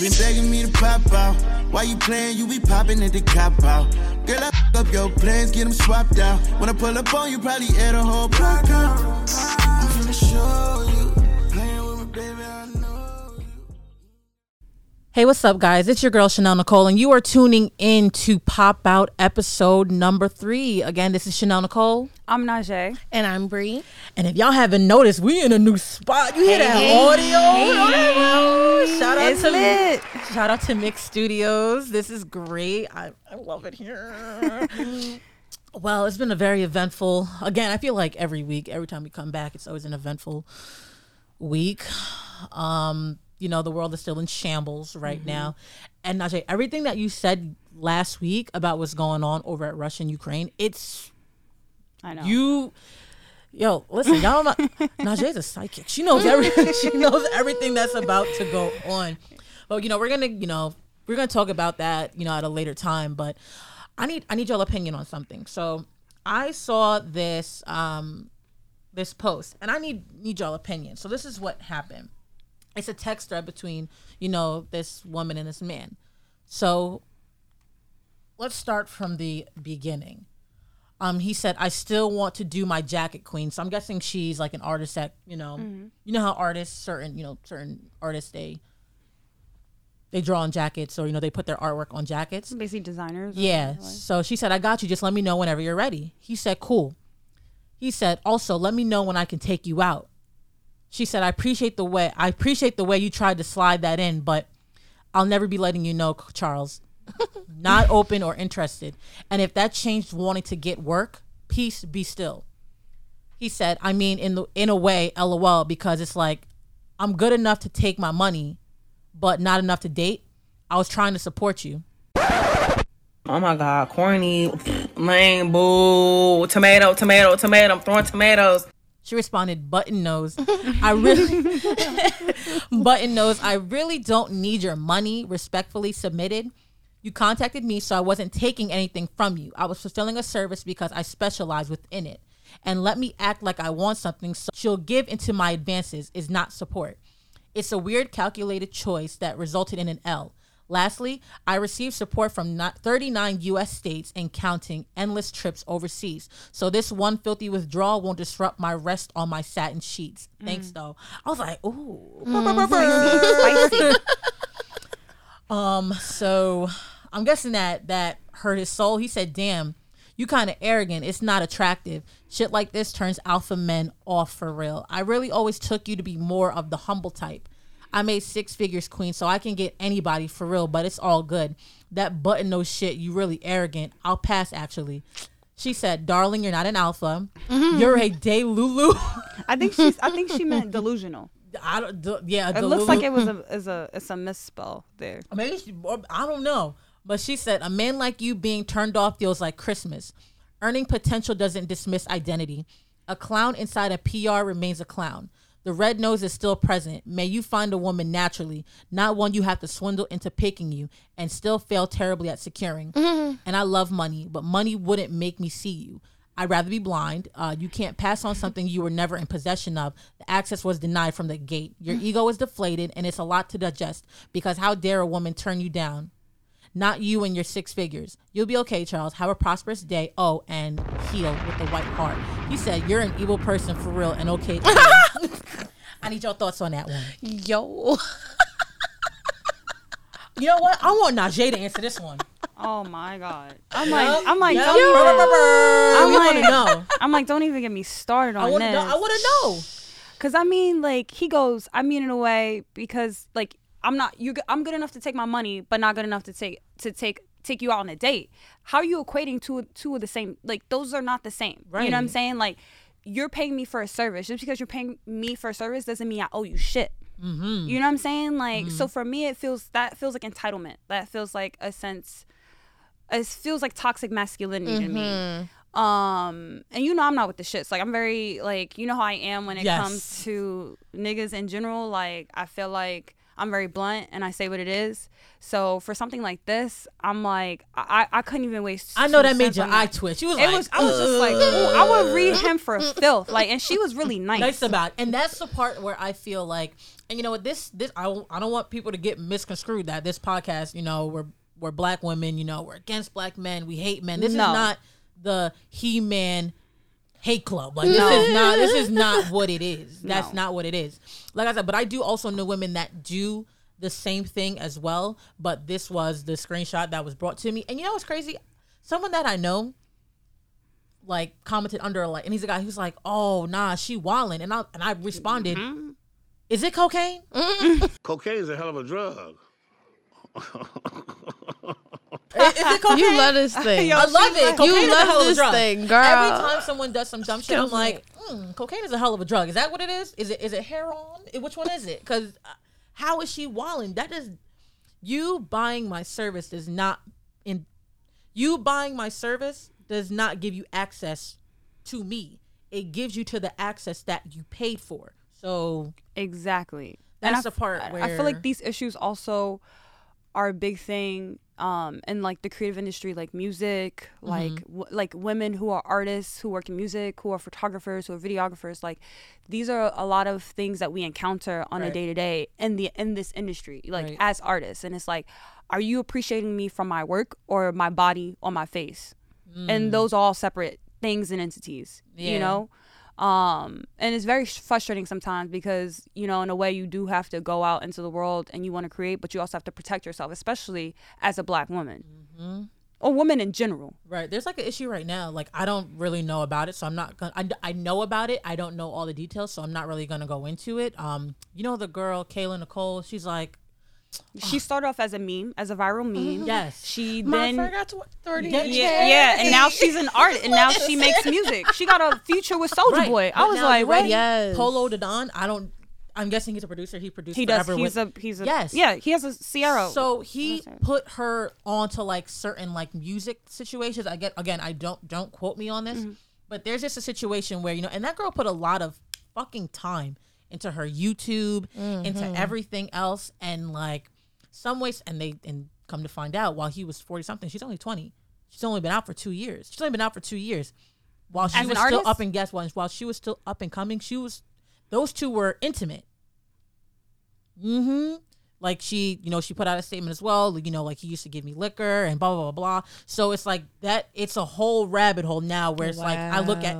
Been begging me to pop out. Why you playing? You be popping at the cop out. Girl, I f- up your plans, get them swapped out. When I pull up on you, probably air a whole block out. I'm finna show you. Hey, what's up, guys? It's your girl Chanel Nicole, and you are tuning in to Pop Out episode number three. Again, this is Chanel Nicole. I'm Najee. And I'm Bree. And if y'all haven't noticed, we in a new spot. You hear that audio? Hey. Shout out It's to lit. Shout out to Mix Studios. This is great. I, I love it here. well, it's been a very eventful. Again, I feel like every week, every time we come back, it's always an eventful week. Um, you know, the world is still in shambles right now. And Najee, everything that you said last week about what's going on over at Russia and Ukraine, it's I know. you yo listen y'all not Najee's a psychic. She knows everything she knows everything that's about to go on. But you know we're gonna you know we're gonna talk about that you know at a later time but i need i need your opinion on something. So i saw this um this post and i need need y'all opinion. So this is what happened it's a text thread between you know this woman and this man so let's start from the beginning um, he said, I still want to do my jacket queen. So I'm guessing she's like an artist that, you know, you know how artists, certain, you know, certain artists, they, they draw on jackets or, you know, they put their artwork on jackets. Basically designers. Yeah. So she said, I got you. Just let me know whenever you're ready. He said, cool. He said, also, let me know when I can take you out. She said, I appreciate the way, I appreciate the way you tried to slide that in, but I'll never be letting you know, Charles. Not open or interested. And if that changed wanting to get work, peace be still. He said, I mean, in the in a way, lol, because it's like I'm good enough to take my money, but not enough to date. I was trying to support you. Oh my god, corny, lame, boo, tomato, tomato, tomato. I'm throwing tomatoes. She responded, button nose. I really, button nose, I really don't need your money, respectfully submitted. You contacted me, so I wasn't taking anything from you. I was fulfilling a service because I specialize within it. And let me act like I want something so she'll give into my advances is not support. It's a weird calculated choice that resulted in an L. Lastly, I received support from 39 US states and counting endless trips overseas. So this one filthy withdrawal won't disrupt my rest on my satin sheets. Thanks though. I was like, ooh. Spicy. Um, so I'm guessing that that hurt his soul. He said, "Damn, you kind of arrogant. It's not attractive. Shit like this turns alpha men off for real. I really always took you to be more of the humble type. I made six figures, queen, so I can get anybody for real. But it's all good. That button nose shit. You really arrogant. I'll pass actually." She said, "Darling, you're not an alpha. Mm-hmm. You're a day Lulu." I think she's. I think she meant delusional. I don't. Yeah, It looks like it was a is a it's a misspell there. Maybe she, I don't know. But she said, a man like you being turned off feels like Christmas. Earning potential doesn't dismiss identity. A clown inside a PR remains a clown. The red nose is still present. May you find a woman naturally, not one you have to swindle into picking you and still fail terribly at securing. And I love money, but money wouldn't make me see you. I'd rather be blind. Uh, you can't pass on something you were never in possession of. The access was denied from the gate. Your ego is deflated, and it's a lot to digest because how dare a woman turn you down? Not you and your six figures. You'll be okay, Charles. Have a prosperous day. Oh, and heal with the white heart. He said, You're an evil person for real and okay. I need your thoughts on that one. Yo. You know what? I want Najee to answer this one. Oh my god. I'm like I'm like Yeah. don't, I I'm like- know. I'm like don't even get me started on I want to this. know. I want to know. Cause I mean, like he goes, I mean in a way because like I'm not you. I'm good enough to take my money, but not good enough to take to take take you out on a date. How are you equating two two of the same? Like those are not the same. Right. You know what I'm saying? Like you're paying me for a service. Just because you're paying me for a service doesn't mean I owe you shit. Mm-hmm. You know what I'm saying? Like so for me, it feels that feels like entitlement. That feels like a sense. It feels like toxic masculinity to me. Mm-hmm. Um, and you know I'm not with the shits. Like I'm very like you know how I am when it Yes. comes to niggas in general. Like I feel like I'm very blunt and I say what it is. So for something like this, I'm like, I, I couldn't even waste. I know that made your eye twitch. You was It like, was. I was just like, I would read him for filth. Like, and she was really nice. nice about it. and that's the part where i feel like and you know what this this I, don't- I don't want people to get misconstrued that this podcast you know we're we're black women you know we're against black men we hate men this No. is not the he-man hate club. Like this is not this is not what it is. That's No. not what it is. Like i said but i do also know women that do the same thing as well but this was the screenshot that was brought to me. And you know what's crazy? Someone that i know like commented under like and he's a guy who's like oh nah she wildin' and i and i responded mm-hmm. is it cocaine? Mm-hmm. Cocaine is a hell of a drug. is it cocaine You love this thing. I love it. Cocaine is a love hell of a this drug. thing, girl. Every time someone does some dumb shit, I'm like, mm, cocaine is a hell of a drug. Is that what it is? Is it is it heroin? Which one is it? Because how is she walling? That is you buying my service does not in you buying my service does not give you access to me. It gives you to the access that you paid for. So Exactly. That's I the f- part I- I feel like these issues also are a big thing um in like the creative industry like music like Mm-hmm. w- like women who are artists who work in music who are photographers who are videographers like these are a lot of things that we encounter on a day to day in the in this industry like Right. as artists and it's like are you appreciating me from my work or my body or my face and those are all separate things and entities Mm. Yeah. you know um and it's very frustrating sometimes because you know in a way you do have to go out into the world and you want to create but you also have to protect yourself especially as a black woman Mm-hmm. or woman in general Right. There's like an issue right now. Like I don't really know about it, so I'm not gonna. I, I know about it. I don't know all the details, so I'm not really gonna go into it. Um, you know the girl Kayla Nicole. She's like, she started off as a meme as a viral meme yes, she I then forgot to 30 Yeah, yeah, yeah, and now she's an artist, and now she makes music. She got a future with Soulja Right. Boy. I But was now like, you're what? right. Yes. Polo the Don. I don't. I'm guessing he's a producer. He produced. He does. Forever He's with- a he's a Yes. Yeah, he has a Sierra. So he put her onto like certain like music situations. I get again. I don't don't quote me on this, Mm-hmm. but there's just a situation where you know, and that girl put a lot of fucking time into her YouTube, into Mm-hmm. everything else, and like some ways, and they and come to find out, while he was forty something, she's only twenty. She's only been out for two years. She's only been out for two years. While she As was still up and guess what? While she was still up and coming, she was. Those two were intimate. Mm-hmm. Like she, you know, she put out a statement as well. You know, like he used to give me liquor and blah blah blah blah. So it's like that. It's a whole rabbit hole now where it's like I look at,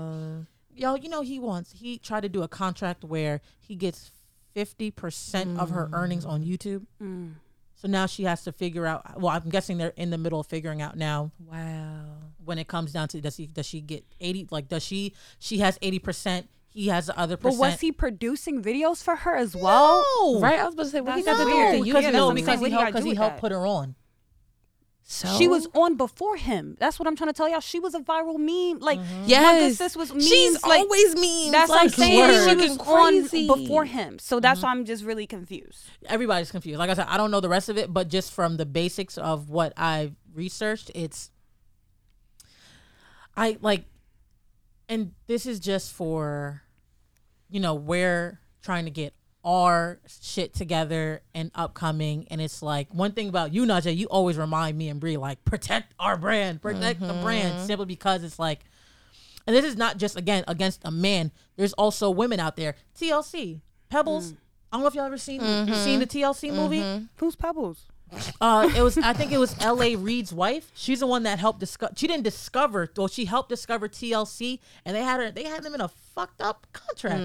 yo, you know, he wants he tried to do a contract where he gets fifty percent of her mm. earnings on YouTube. Mm. So now she has to figure out. Well, I'm guessing they're in the middle of figuring out now Wow. when it comes down to does he does she get eighty? Like does she she has eighty percent? He has the other percent. but was he producing videos for her as well? No. Right? I was about to say, what he That's got to do with the Because- YouTube? no, that's what I'm because he helped because he helped put her on. So She was on before him. That's what I'm trying to tell y'all. She was a viral meme. Like, Mm-hmm. Yes. sis was memes. She's like, always memes. That's like, what I'm saying. She was Fucking on crazy. before him. So Mm-hmm. that's why I'm just really confused. Everybody's confused. Like I said, I don't know the rest of it, but just from the basics of what I researched, it's I like, and this is just for, you know, we're trying to get our shit together and upcoming. And it's like one thing about you, Najee, you always remind me and Bree like protect our brand, protect the mm-hmm. brand, simply because it's like, and this is not just again against a man. There's also women out there. TLC, Pebbles. Mm. I don't know if y'all ever seen mm-hmm. seen the TLC movie. Mm-hmm. Who's Pebbles? Uh, it was I think it was L.A. Reid's wife. She's the one that helped discover. She didn't discover, well, she helped discover TLC, and they had her. They had them in a fucked up contract.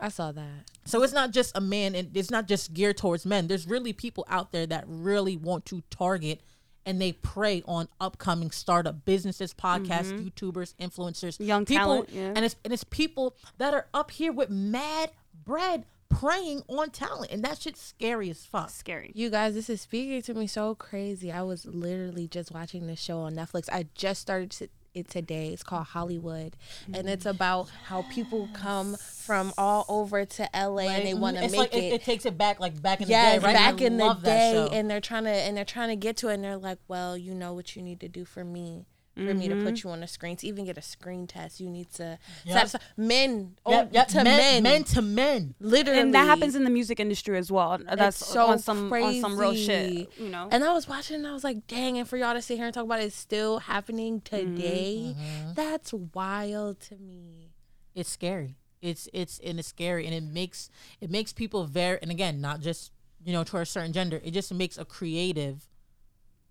I saw that. So it's not just a man, and it's not just geared towards men. There's really people out there that really want to target. And they prey on upcoming startup businesses, podcasts, YouTubers, influencers, Young people, talent, yeah. and it's and it's people that are up here with mad bread preying on talent, and that shit's scary as fuck. Scary. You guys, this is speaking to me so crazy. I was literally just watching this show on Netflix. I just started to- it today. It's called Hollywood, and it's mm. about how people come from all over to LA and they want to make like, it. It, takes it back like back in Yes, the day, right? back I in the day, and they're trying to and they're trying to get to it, and they're like, "Well, you know what you need to do for me." For me to Mm-hmm. put you on a screen. To even get a screen test, you need to Yep. satisfy men. Oh, Yep, yep, to men, men, men to men. literally, and that happens in the music industry as well. That's It's so on some on some real shit. crazy. You know. And I was watching, and I was like, "Dang!" And for y'all to sit here and talk about it, it's still happening today. Mm-hmm. That's wild to me. it's scary. It's it's and it's scary and it makes it makes people very and again not just you know to a certain gender. It just makes a creative,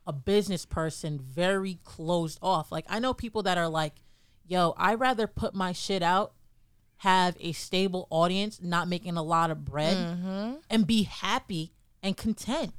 a business person very closed off. Like I know people that are like, "Yo, I rather put my shit out, have a stable audience, not making a lot of bread, mm-hmm. and be happy and content."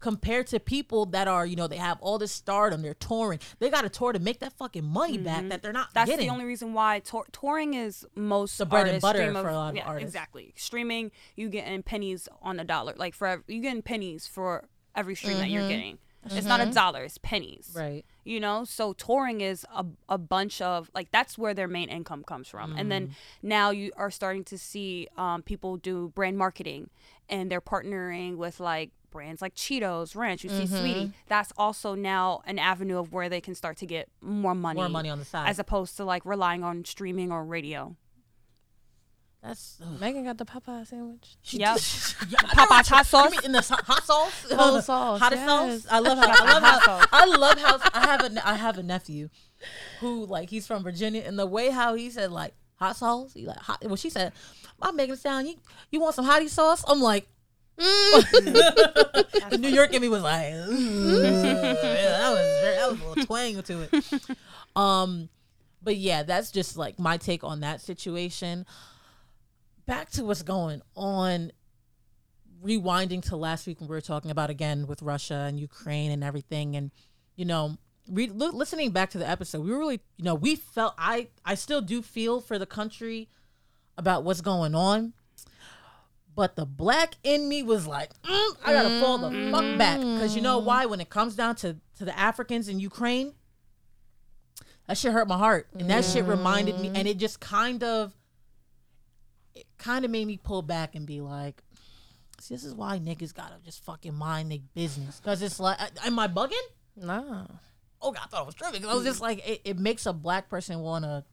Compared to people that are, you know, they have all this stardom, they're touring, they got to tour to make that fucking money back mm-hmm. that they're not That's getting. the only reason why tour- touring is most The bread and butter for a lot of yeah, artists. Exactly, streaming you getting pennies on the dollar. Like for you getting pennies for every stream that you're mm-hmm. getting. It's not a mm-hmm. dollar; it's pennies. Right. You know, so touring is a, a bunch of like that's where their main income comes from, and then mm. now you are starting to see um, people do brand marketing, and they're partnering with like brands like Cheetos, Ranch. You see, mm-hmm. Sweetie. That's also now an avenue of where they can start to get more money, More money on the side. as opposed to like relying on streaming or radio. That's ugh. Megan got the Popeye sandwich. Yep. Popeye's hot sauce? in the hot sauce, Whole sauce, hottest yes. sauce. I love how I love how I love how I have a I have a nephew who like he's from Virginia, and the way how he said like hot sauce, he like hot. Well, she said, "I'm making it sound you you want some hottie sauce?" I'm like. the New York in me was like, Yeah, that was very, that was a little twang to it. Um, but yeah, that's just like my take on that situation. Back to what's going on. Rewinding to last week when we were talking about again with Russia and Ukraine and everything, and you know, re- look, listening back to the episode, we really, you know, we felt I I still do feel for the country about what's going on. But the black in me was like, mm, I gotta fall the fuck back because you know why? When it comes down to to the Africans in Ukraine, that shit hurt my heart, and that shit reminded me, and it just kind of, kind of made me pull back and be like, see, this is why niggas gotta just fucking mind their business, because it's like, am I bugging? No. oh god, I thought it was tripping. 'Cause I was just like, it, it makes a black person want to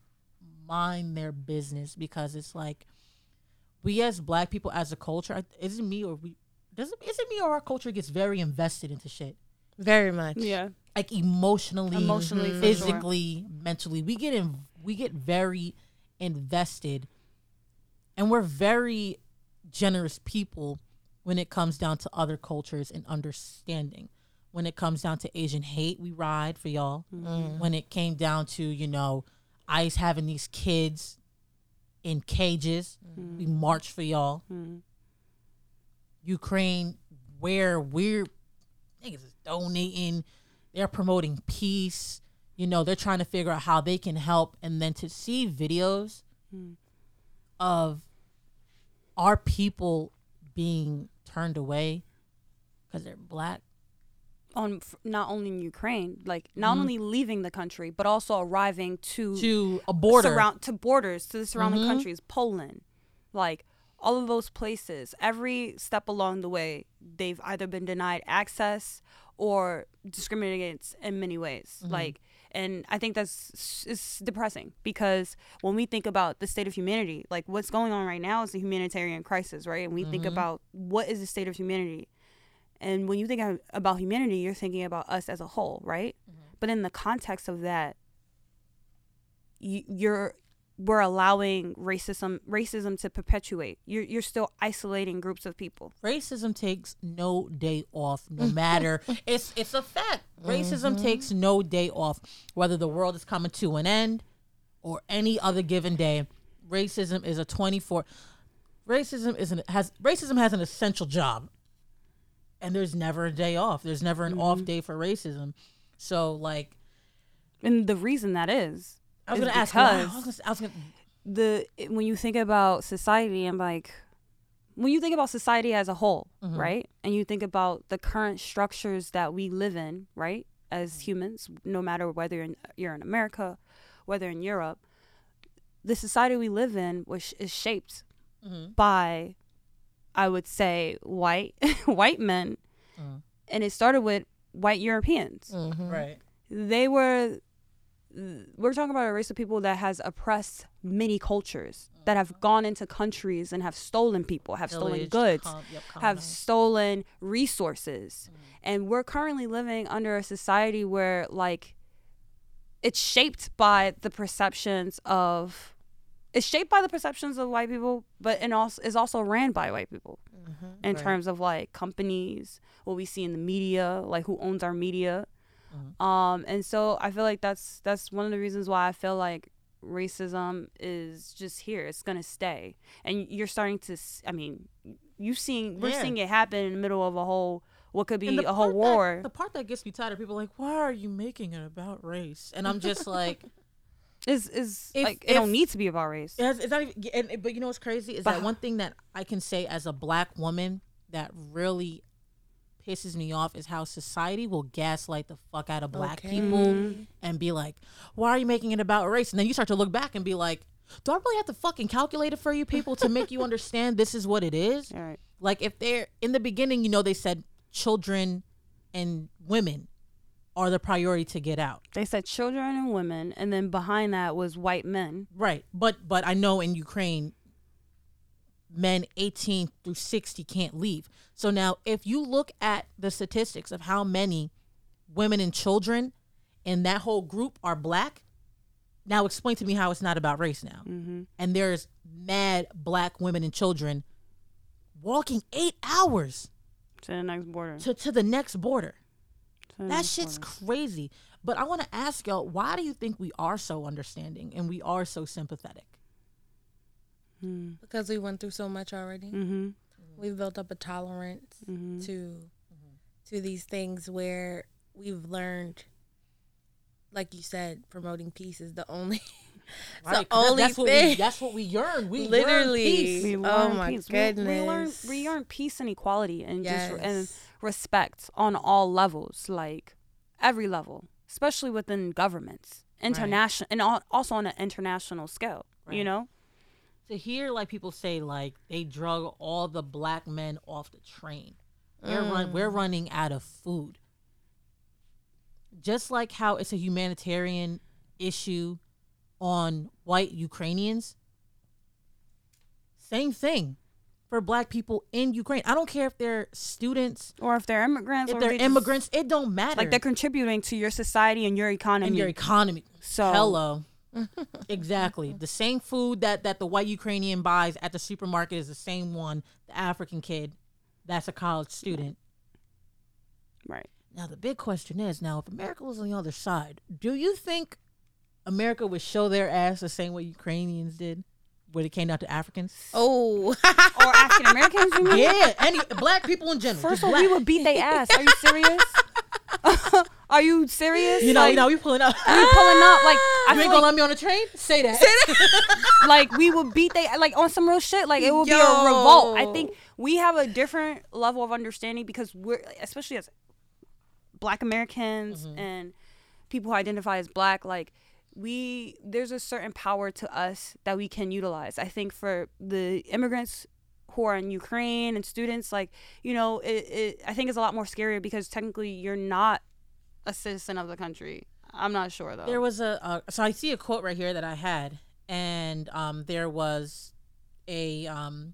mind their business because it's like we as black people as a culture, is it me or we? Does it, is it me or our culture gets very invested into shit, Very much. Yeah. like emotionally, Emotionally, for sure. physically, mentally. We get in, we get very invested, and we're very generous people when it comes down to other cultures and understanding. When it comes down to Asian hate, we ride for y'all. Mm-hmm. When it came down to, you know, ICE having these kids in cages, mm-hmm. we march for y'all. Mm-hmm. Ukraine, where we're niggas is donating, they're promoting peace. You know, they're trying to figure out how they can help. And then to see videos of our people being turned away because they're black. On f- not only in Ukraine, like not only leaving the country, but also arriving to Mm-hmm. To a border. surround to borders to the surrounding Mhm. countries, Poland, like all of those places. Every step along the way, they've either been denied access or discriminated against in many ways. Mm-hmm. Like, and I think that's it's depressing because when we think about the state of humanity, like what's going on right now is a humanitarian crisis, right? And we think Mm-hmm. about what is the state of humanity. And when you think about humanity, you're thinking about us as a whole, right? But in the context of that, you, you're we're allowing racism racism to perpetuate. You're you're still isolating groups of people. racism takes no day off no mm-hmm. matter. It's it's a fact. Racism mm-hmm. takes no day off whether the world is coming to an end or any other given day. Racism is a 24 racism is an has racism has an essential job. And there's never a day off. There's never an off mm-hmm. day for racism. So like And the reason that is i was gonna ask why. I because was gonna, I was gonna the when you think about society and like when you think about society as a whole, Mm-hmm. right? And you think about the current structures that we live in, right? As humans, no matter whether you're in, you're in America, whether in Europe, the society we live in was is shaped Mm-hmm. by I would say white white men. Mm. And it started with white Europeans right they were we're talking about a race of people that has oppressed many cultures that have gone into countries and have stolen people have stolen goods com- yep, have stolen resources. Mm. And we're currently living under a society where like it's shaped by the perceptions of it's shaped by the perceptions of white people but and also is also ran by white people mm-hmm. in terms of like companies what we see in the media like who owns our media um and so i feel like that's that's one of the reasons why i feel like racism is just here it's gonna stay and you're starting to I mean you seeing we're Yeah. seeing it happen in the middle of a whole what could be a whole part that- war the part that gets me tired of people are like, why are you making it about race? And I'm just like, is is If- like it don't need to be about race It's, it's not even. And, but you know what's crazy is that one thing that I can say as a black woman that really pisses me off is how society will gaslight the fuck out of black Okay. people and be like, "Why are you making it about race?" And then you start to look back and be like, "Do I really have to fucking calculate it for you people to make you understand this is what it is?" right Like if they're in the beginning, you know, they said children and women are the priority to get out. they said children and women and then behind that was white men Right. But but I know in Ukraine men 18 through 60 can't leave. So now if you look at the statistics of how many women and children in that whole group are black, now explain to me how it's not about race now. Mm-hmm. And there's mad black women and children walking 8 hours to the next border to to the next border. To That next shit's border. crazy. But I want to ask y'all, why do you think we are so understanding and we are so sympathetic? Mm-hmm. because we went through so much already. mm-hmm. We've built up a tolerance mm-hmm. to mm-hmm. to these things where we've learned, like you said, promoting peace is the only. it's Right, the 'cause that- only that's what we thing. that's what we yearn. We yearn Literally. peace. We Oh learn my peace. We- We, learn goodness. we learn peace and equality and just and respect on all levels, like every level, especially within governments, international, and also on an international scale. You know, to hear like people say like they drug all the black men off the train. We're run mm. we're running out of food. Just like how it's a humanitarian issue on white Ukrainians. Same thing for black people in Ukraine. I don't care if they're students, or if they're immigrants, if or they're they just- immigrants, it don't matter. like they're contributing to your society and your economy. and your economy. So- hello, exactly. The same food that that the white Ukrainian buys at the supermarket is the same one the African kid that's a college student. right. Now the big question is: Now, if America was on the other side, do you think America would show their ass the same way Ukrainians did when it came down to Africans? Oh, Or African Americans, you mean? Yeah, any black people in general. First of all, we would beat their ass. Are you serious? Are you serious? You know, like, you know, we pulling up. we pulling up like I you ain't gonna let me on the train? Say that. Say that. like we would beat they like on some real shit. Like it would be a revolt. I think we have a different level of understanding because we're especially as Black Americans mm-hmm. and people who identify as Black. Like we, there's a certain power to us that we can utilize. I think for the immigrants who are in Ukraine and students, like you know, it, it I think it's a lot more scarier because technically you're not a citizen of the country. I'm not sure though. There was a, a so I see a quote right here that I had, and um, there was a um,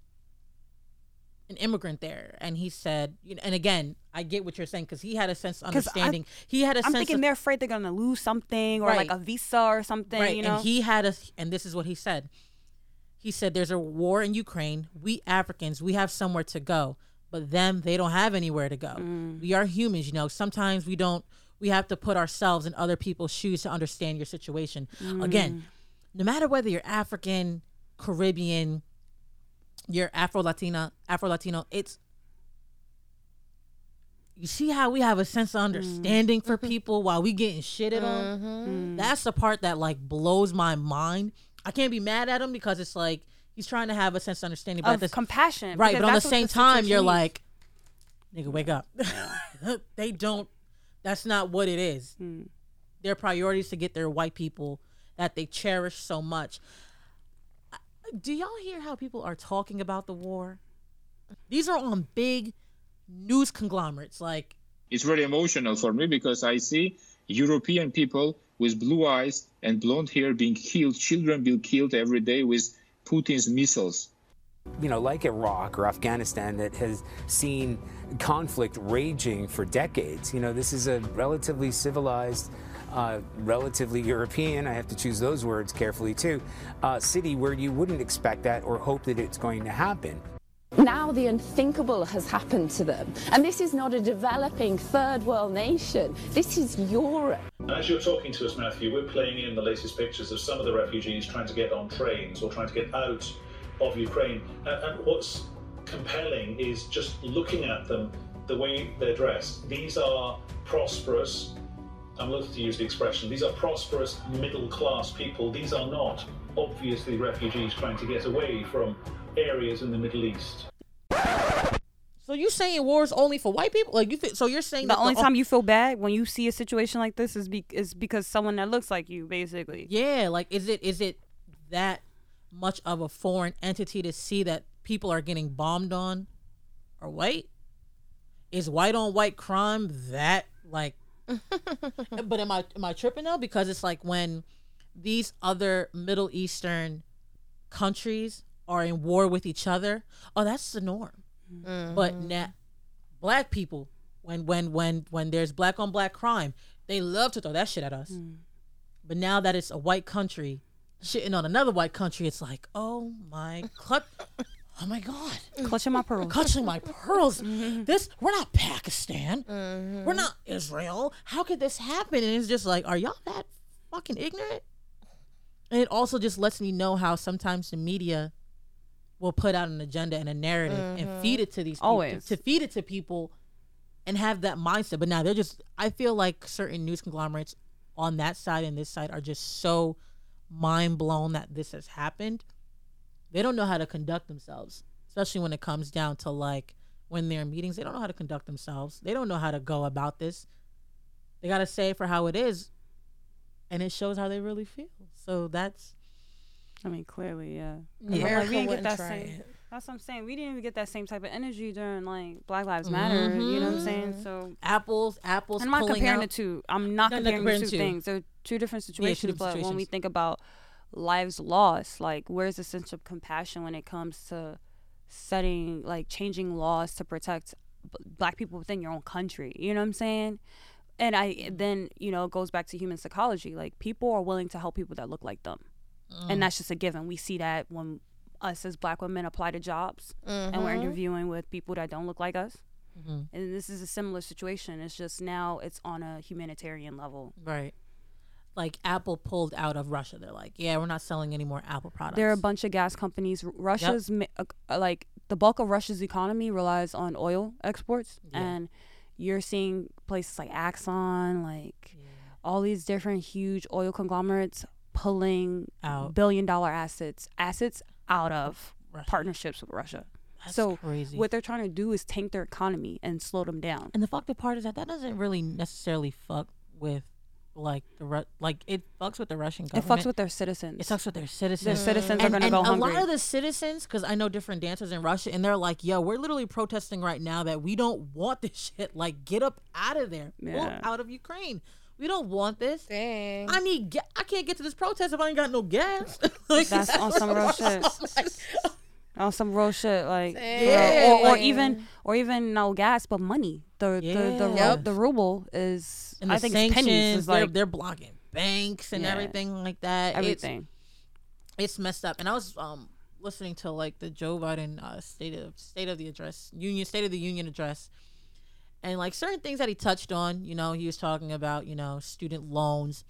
an immigrant there, and he said, you know, and again, I get what you're saying because he had a sense of 'Cause I- understanding. he had a I'm sense thinking of they're afraid they're gonna lose something or like a visa or something. right, you know, and he had a, and this is what he said. He said, "There's a war in Ukraine. We Africans, we have somewhere to go, but them, they don't have anywhere to go. Mm. We are humans, you know. Sometimes we don't. We have to put ourselves in other people's shoes to understand your situation. Mm. Again, no matter whether you're African, Caribbean, you're Afro Latina, Afro Latino, it's you see how we have a sense of understanding for people while we getting shitted on. That's the part that like blows my mind. I can't be mad at him because it's like he's trying to have a sense of understanding, but of this, compassion, right? But on the same time, you're like, nigga, wake up. they don't. That's not what it is. Hmm. Their priorities to get their white people that they cherish so much. Do y'all hear how people are talking about the war? These are on big news conglomerates like it's very emotional for me because I see European people with blue eyes and blonde hair being killed, children being killed every day with Putin's missiles. You know, like Iraq or Afghanistan that has seen conflict raging for decades. You know, this is a relatively civilized, uh, relatively European, I have to choose those words carefully too, uh, city where you wouldn't expect that or hope that it's going to happen. Now the unthinkable has happened to them. And this is not a developing third world nation. This is Europe. As you're talking to us, Matthew, we're playing in the latest pictures of some of the refugees trying to get on trains or trying to get out of Ukraine. And, and what's compelling is just looking at them, the way they're dressed. These are prosperous, I'm loath to use the expression, these are prosperous middle class people. These are not obviously refugees trying to get away from areas in the Middle East. So you saying war is only for white people? Like you? Th- so you're saying The that only time you feel bad when you see a situation like this is be- is because someone that looks like you, basically. Yeah, like is it is it that much of a foreign entity to see that people are getting bombed on are white? Is white on white crime that like but am I am I tripping though? Because it's like when these other Middle Eastern countries are in war with each other, oh that's the norm. Mm-hmm. But now black people, when when when when there's black on black crime, they love to throw that shit at us. Mm. But now that it's a white country shitting on another white country, it's like, oh my clutch, oh my god, Clutching my pearls. clutching my pearls. Mm-hmm. This we're not Pakistan, mm-hmm. we're not Israel. How could this happen? And it's just like, are y'all that fucking ignorant? And it also just lets me know how sometimes the media will put out an agenda and a narrative and mm-hmm. feed it to these people, Always. to feed it to people and have that mindset. But now they're just I feel like certain news conglomerates on that side and this side are just so mind blown that this has happened. They don't know how to conduct themselves, especially when it comes down to like when they're in meetings. They don't know how to conduct themselves. They don't know how to go about this. They got to say it for how it is, and it shows how they really feel. So that's I mean, clearly, yeah. 'Cause I'm Yeah. like, America we didn't get wouldn't that try same. it. That's what I'm saying. We didn't even get that same type of energy during like Black Lives Matter. You know what I'm mm-hmm. saying? So apples, apples. and I'm not comparing out. the two. I'm not No, not comparing the two two. things. They're two different situations. different but when we think about lives lost, like where's the sense of compassion when it comes to setting, like changing laws to protect b- Black people within your own country? You know what I'm saying? And I then you know it goes back to human psychology. Like people are willing to help people that look like them, and mm. that's just a given. We see that when us as Black women apply to jobs and we're interviewing with people that don't look like us. And this is a similar situation. It's just now it's on a humanitarian level. Right. Like Apple pulled out of Russia. They're like, yeah, we're not selling any more Apple products. There are a bunch of gas companies. Russia's ma- uh, uh, like the bulk of Russia's economy relies on oil exports, and you're seeing places like Exxon, like all these different huge oil conglomerates pulling Out. billion dollar assets assets out of Russia. partnerships with Russia. That's so crazy. what they're trying to do is tank their economy and slow them down. and the fucked up part is that that doesn't really necessarily fuck with like the Ru- like it fucks with the Russian government. It fucks with their citizens. it fucks with their citizens. Their citizens are gonna and go a hungry. lot of the citizens, because I know different dancers in Russia, and they're like, "Yo, we're literally protesting right now that we don't want this shit. Like, get up out of there, Yeah. out of Ukraine. We don't want this. Dang. I need. Ga- I can't get to this protest if I ain't got no gas. Like, That's on some real shit. on some real shit, like Yeah, or, or like- even or even no gas, but money. The the the, ru- Yes. the ruble is and I the think it's sanctions, pennies. Is they're, like they're blocking banks and Yeah. everything like that. It's- everything. it's messed up. And I was um listening to like the Joe Biden uh, state of state of the address, union state of the union address, and like certain things that he touched on. You know, he was talking about you know student loans,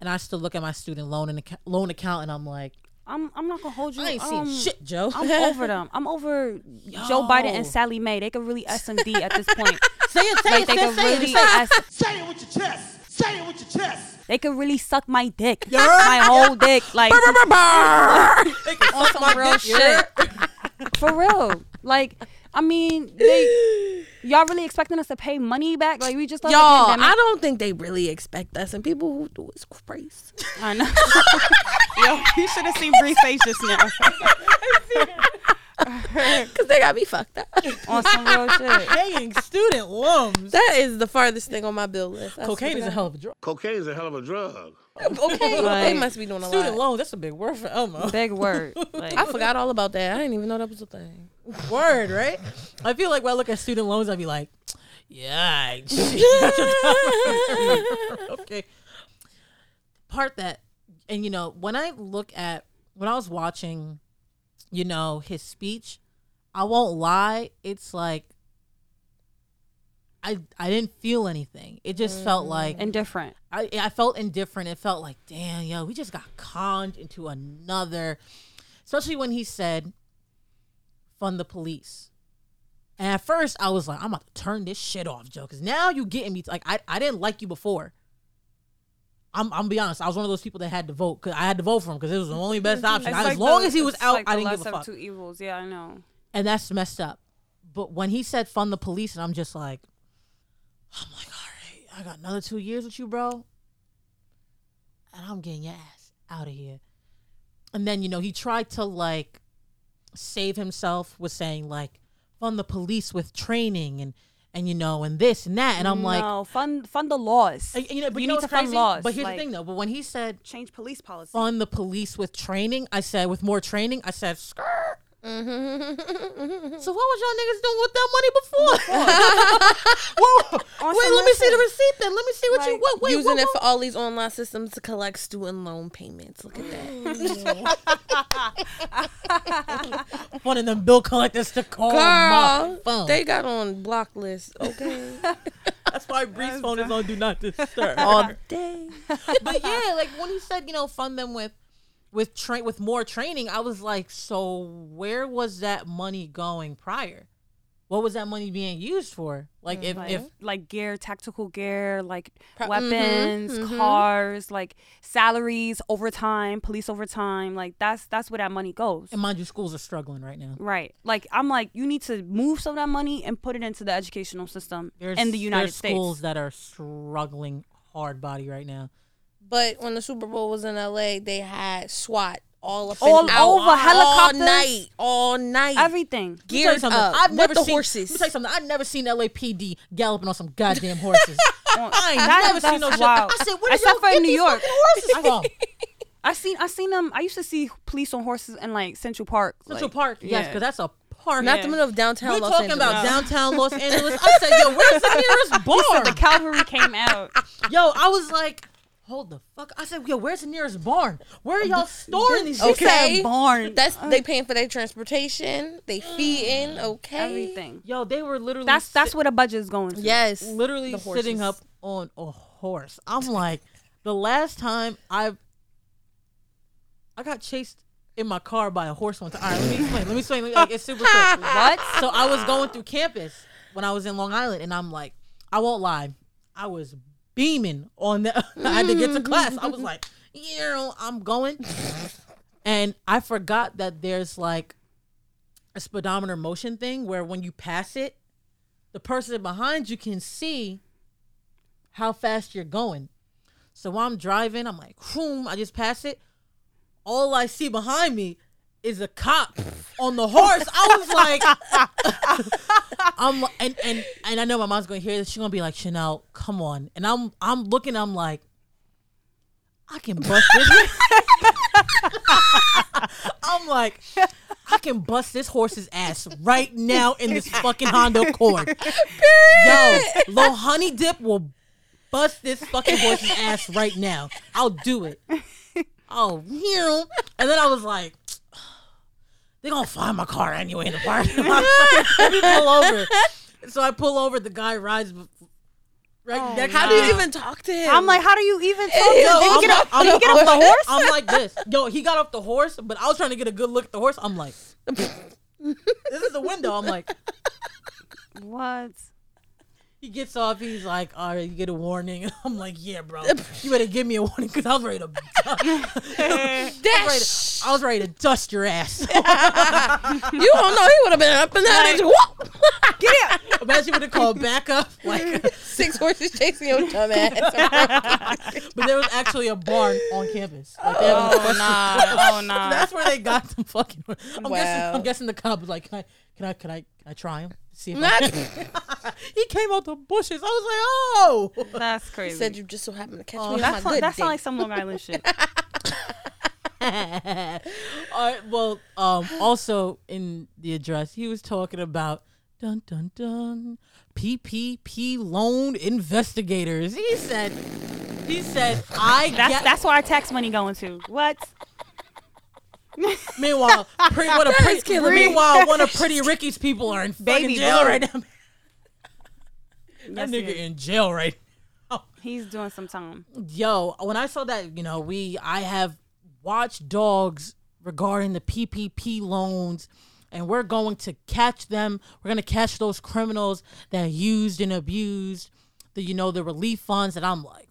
and I still look at my student loan and acc- loan account, and I'm like, I'm I'm not gonna hold you. I ain't um, seen shit, Joe. I'm over them. I'm over Joe Biden and Sallie Mae. They could really SMD at this point. say it, say like it, they say could it, say it, really say. S- Say it with your chest. Say it with your chest. they could really suck my dick, my whole dick, like on some real shit. For real, like I mean, they y'all really expecting us to pay money back? Like we just left the Y'all. I don't think they really expect us, and people who do is crazy. I know. Yo, you should have seen Bree's face just now. Because they got me fucked up. On some real shit. Paying student loans. That is the farthest thing on my bill list. I Cocaine is a hell of a drug. Cocaine is a hell of a drug. Okay, Like, they must be doing a Student lot. loans, that's a big word for Elmo. Big word. Like, I forgot all about that. I didn't even know that was a thing. Word, right? I feel like when I look at student loans, I'd be like, yeah, okay. Part that, and you know, when I look at when I was watching, you know, his speech, I won't lie, it's like I I didn't feel anything. It just felt mm. like indifferent. I I felt indifferent. It felt like, damn, yo, we just got conned into another. Especially when he said, "Fund the police." And at first, I was like, I'm about to turn this shit off, Joe, because now you getting me. Like, I, I didn't like you before. I'm I'm be honest. I was one of those people that had to vote. Cause I had to vote for him because it was the only best mm-hmm. option. It's as long the- as he was out, like I didn't give a fuck. two evils. Yeah, I know. And that's messed up. But when he said fund the police, and I'm just like, I'm like, all right, I got another two years with you, bro. And I'm getting your ass out of here. And then, you know, he tried to like save himself with saying like fund the police with training and and you know and this and that. And I'm like no, fund fund the laws. and, you know, but we you know need to fund crazy? laws. But here's like, the thing though, but when he said change police policy. fund the police with training, I said with more training, I said skirt. Mm-hmm. So what was y'all niggas doing with that money before? Whoa. On Wait, let me see the receipt then. Let me see what you Like, what wait, Using what, it for all these online systems to collect student loan payments. Look at that. one of them bill collectors to call my Girl, phone. they got on block list. Okay. That's why Bree's phone is on do not disturb. all day. but yeah, like when he said, you know, fund them with with train with more training, I was like, so where was that money going prior? What was that money being used for? Like if like, if like gear, tactical gear, like Pro- weapons, mhm, mhm. cars, like salaries, overtime, police overtime. Like that's that's where that money goes. and mind you, schools are struggling right now. Right. Like I'm like, you need to move some of that money and put it into the educational system There's in the United there's States. schools that are struggling hard body right now. But when the Super Bowl was in LA, they had SWAT all up All and out over, all night, all night. Everything. Let me tell you geared up I've never the seen, horses. Let me tell you something. I've never seen LAPD galloping on some goddamn horses. I ain't That- never seen no that's shit. wild. I said, where did Except y'all for in get New these York. horses from? I seen I seen them. I used to see police on horses in like Central Park. Central like, Park, yes, yeah. because that's a park. Not Yeah. the middle of downtown We're Los talking Angeles. about downtown Los Angeles. I said, yo, where's the nearest bar? the cavalry came out. Yo, I was like, hold the fuck. I said, yo, where's the nearest barn? Where are uh, y'all storing these? She? Okay. said barn. That's uh, they paying for their transportation, they feeding, okay. everything. Yo, they were literally That's that's sit- where the budget is going. To. Yes, literally the sitting up on a horse. I'm like, the last time I've I got chased in my car by a horse one time. All right, let me explain. Let me explain. Like, it's super quick. What? So I was going through campus when I was in Long Island, and I'm like, I won't lie, I was beaming on the. I had to get to class. I was mm. like, you know, I'm going, and I forgot that there's like a speedometer motion thing where when you pass it, the person behind you can see how fast you're going. So while I'm driving, I'm like, whoom, I just pass it. All I see behind me is a cop on the horse. I was like, I'm and and and I know my mom's gonna hear this. She's gonna be like, Chanel, come on. And I'm I'm looking. I'm like, I can bust this. I'm like, I can bust this horse's ass right now in this fucking Honda Accord. Yo, Lil Honey Dip will bust this fucking horse's ass right now. I'll do it. Oh, you. And then I was like, they're gonna find my car anyway in the parking lot. Let me pull over. So I pull over. The guy rides right oh, next. How to do you even talk to him? I'm like, how do you even talk to Yo, him? Did I'm he get like- off, did he like- get off the horse? I'm like this. Yo, he got off the horse, but I was trying to get a good look at the horse. I'm like, this is the window. I'm like, What? He gets off. He's like, all right, you get a warning. And I'm like, yeah, bro, you better give me a warning because I was ready to. I, was ready to I was ready to dust your ass. you don't know he would have been up in that. and- Whoop! Get out. Imagine when they call backup, like, Six horses chasing your dumb ass. but there was actually a barn on campus. Like, they had an Oh nah, oh nah. That's where they got them fucking. I'm guessing. Wow. I'm guessing the cop was like, "Can I? Can I? Can I? Can I try him? See if I he came out the bushes. I was like, "Oh, That's crazy. Said you just so happened to catch Oh, me on that my sound, good that sound day. like some Long Island shit. All right. Well, um, also in the address, he was talking about dun dun dun PPP loan investigators. He said, he said, I That's get. that's where our tax money going to. What? meanwhile, what a pretty, meanwhile, one of Pretty Ricky's people are in fucking Baby jail right now. Yes, that nigga in jail right. He's doing some time. Yo, when I saw that, you know, we I have watched dogs regarding the PPP loans and we're going to catch them. We're going to catch those criminals that used and abused the you know the relief funds and I'm like,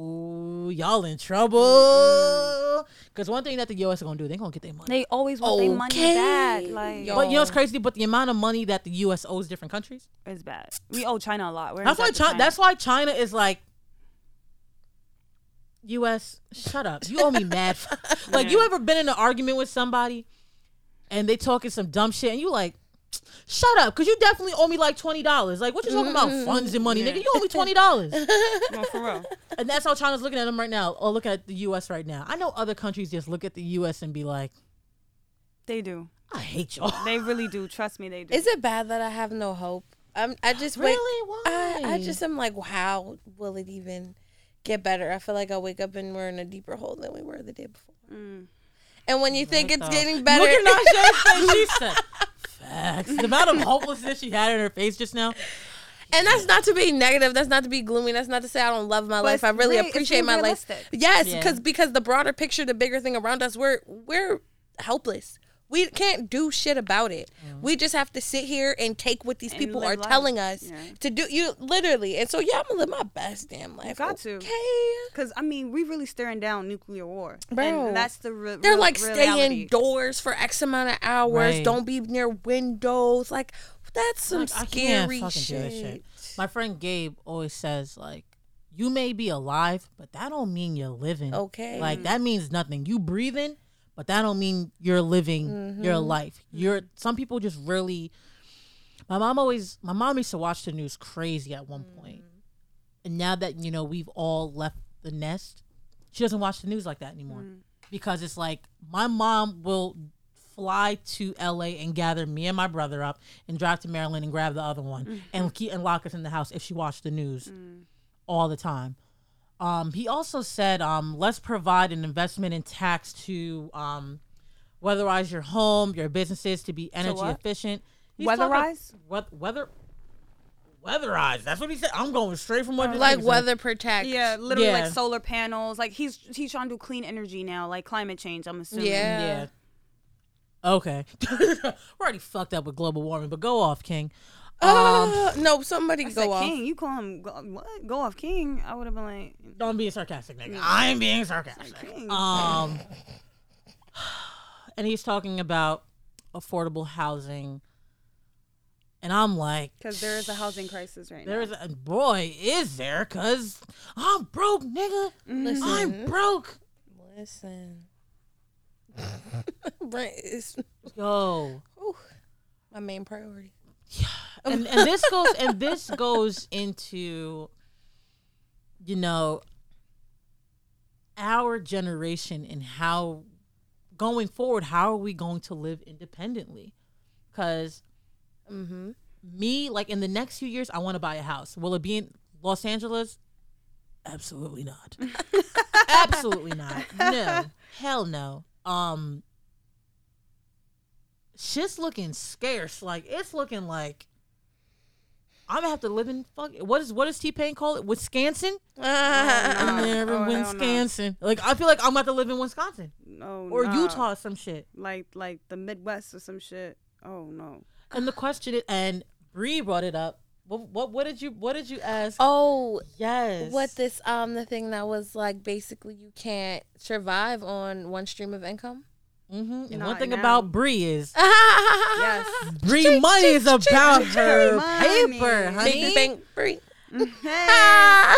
"Oh, y'all in trouble." Cuz one thing that the US are going to do, they're going to get their money. They always want their money back. Like Yo. But you know what's crazy? But the amount of money that the U.S. owes different countries. is bad. We owe China a lot. We're That's why. to China, that's why China is like. U.S. Shut up. You owe me mad. like you ever been in an argument with somebody, and they talking some dumb shit, and you like, shut up, because you definitely owe me like twenty dollars. Like what you talking about? Mm-hmm. Funds and money, nigga. You owe me twenty dollars. No, for real. and that's how China's looking at them right now. Or look at the U.S. right now. I know other countries just look at the U.S. and be like, They do. I hate y'all. They really do. Trust me, they do. Is it bad that I have no hope? I'm, I just wait. Really? Why? I, I just am like, how will it even get better? I feel like I wake up and we're in a deeper hole than we were the day before. Mm. And when you think it's getting better, Look at Nasha's face. She said, facts. The amount of hopelessness she had in her face just now. And that's not to be negative. That's not to be gloomy. That's not to say I don't love my life. I really re- appreciate being my life. realistic. Yes, Yeah. because because the broader picture, the bigger thing around us, we're we're helpless. We can't do shit about it. Mm-hmm. We just have to sit here and take what these And people are life. telling us Yeah. to do. You literally, and so yeah, I'm gonna live my best damn life. got to. Okay. Because I mean, we really staring down nuclear war, Bro. And that's the re- They're real- like stay indoors for X amount of hours. Right. Don't be near windows. Like that's some Like, scary this shit. My friend Gabe always says like, "You may be alive, but that don't mean you're living." Okay. Like that means nothing. You breathing, but that don't mean you're living Mm-hmm. your life. You're some people just really. My mom always. My mom used to watch the news crazy at one point, mm-hmm. and now that you know we've all left the nest, she doesn't watch the news like that anymore mm. because it's like my mom will fly to LA and gather me and my brother up and drive to Maryland and grab the other one mm. and keep and lock us in the house if she watched the news mm. all the time. Um, he also said, um, let's provide an investment in tax to um, weatherize your home, your businesses to be energy what? efficient. He's Weatherize? What weather? Weatherize. That's what he said. I'm going straight from what Like he said. weather protect. Yeah, literally Yeah. like solar panels. Like he's he's trying to do clean energy now, like climate change. I'm assuming. Yeah. Yeah. Okay. We're already fucked up with global warming, but go off, King. Um, Uh, no, somebody I go said, off. King, you call him go, what? Go off, King. I would have been like, Don't be a sarcastic, nigga. I'm being sarcastic. King. Um, and he's talking about affordable housing, and I'm like, because there is a housing crisis right there now. There is, a boy, is there? Cause I'm broke, nigga. Listen. I'm broke. Listen. Rent is Yo, my main priority. and and this goes and this goes into, you know, our generation and how going forward, how are we going to live independently? Because Mm-hmm. me, like in the next few years, I want to buy a house. Will it be in Los Angeles? Absolutely not. Absolutely not. No. Hell no. Um shit's looking scarce. Like it's looking like I'm gonna have to live in fuck what is what does T Pain call it? Wisconsin? I'm there Oh, in no. Wisconsin. Like I feel like I'm about to live in Wisconsin. No, Or nah. Utah or some shit. like like the Midwest or some shit. Oh no. And the question is and Bree brought it up. What, what what did you what did you ask? Oh, yes. what this um the thing that was like basically you can't survive on one stream of income. Mm-hmm. And Not one thing now. about Bree is yes. Bree money is about her money. paper, honey. Big bank free. Hey.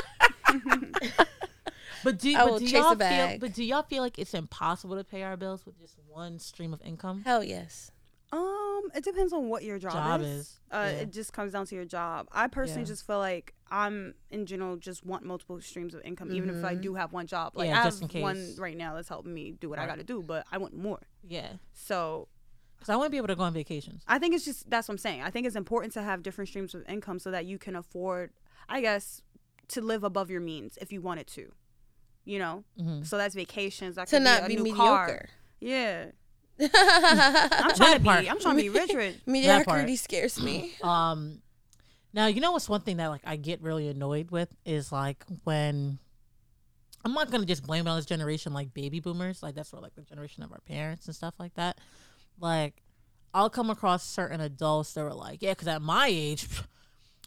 But do, but do y'all feel? But do y'all feel like it's impossible to pay our bills with just one stream of income? Hell yes. Um, it depends on what your job, Job is. is, Uh, yeah. It just comes down to your job. I personally Yeah. just feel like I'm in general just want multiple streams of income, even if I do have one job. Like Mm-hmm. Yeah, I just have in one case. right now that's helping me do what I got to do, but I want more. Yeah, So because I want to be able to go on vacations. I think it's just that's what I'm saying. I think it's important to have different streams of income so that you can afford, I guess, to live above your means if you wanted to. You know, Mm-hmm. so that's vacations. That To could not a be new mediocre. Car. Yeah, I'm trying to be. part. I'm trying to be rich, rich. Mediocrity scares me. Um, now you know what's one thing that like I get really annoyed with is like when I'm not gonna just blame it on this generation like baby boomers, like that's sort of like the generation of our parents and stuff like that. Like I'll come across certain adults that were like, yeah, because at my age.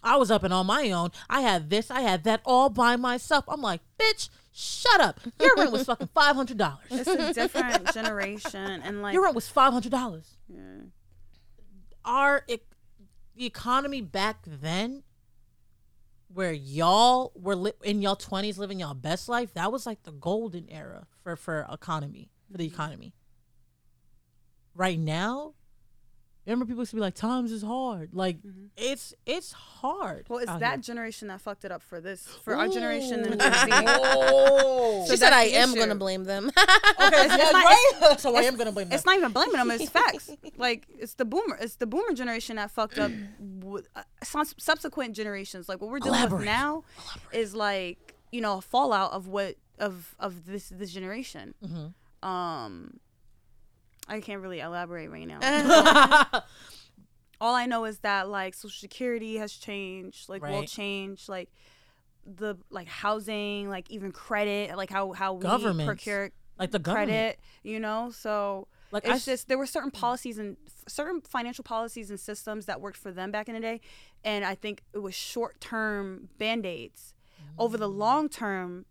I was up and on my own. I had this, I had that all by myself. I'm like, bitch, shut up. Your rent was fucking five hundred dollars. It's a different generation, and like Your rent was five hundred dollars. Our e- the economy back then, where y'all were li- in y'all twenties living y'all best life, that was like the golden era for for economy for the mm-hmm. economy. Right now, remember people used to be like, "Times is hard." Like it's it's hard. Well, it's that here. generation that fucked it up for this for our generation. And Gen Z. Oh. she said I the am issue. gonna blame them. Okay, It's yeah, not- right? so I am gonna blame them. It's not even blaming them. It's facts. Like it's the boomer. It's the boomer generation that fucked up. With, uh, sus- subsequent generations, like what we're dealing Elaborate. with now, is like you know a fallout of what of of this this generation. Mm-hmm. Um, I can't really elaborate right now. All I know is that like Social Security has changed, like will change, like the like housing, like even credit, like how how we procure like the government. credit, you know. So Like, it's just there were certain policies and certain financial policies and systems that worked for them back in the day, and I think it was short term band aids. Over the mm. long term,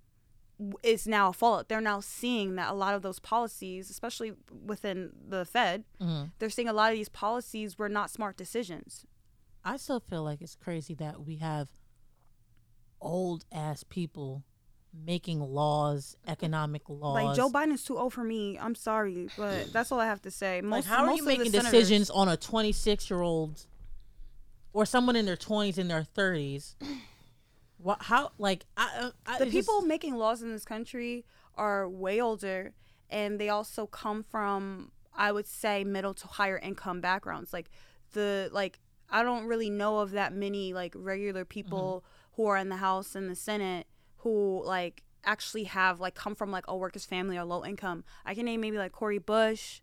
is now a fallout. They're now seeing that a lot of those policies, especially within the Fed, Mhm. they're seeing a lot of these policies were not smart decisions. I still feel like it's crazy that we have old ass people making laws, economic laws. Like Joe Biden's too old for me. I'm sorry, but that's all I have to say. Most, Like, how are most you making senators- decisions on a 26 year old or someone in their 20s in their 30s? What? How? Like, I, I the people just- making laws in this country are way older and they also come from i would say middle to higher income backgrounds like the like i don't really know of that many like regular people Mm-hmm. who are in the house and the senate who like actually have like come from like a workers family or low income i can name maybe like Cori Bush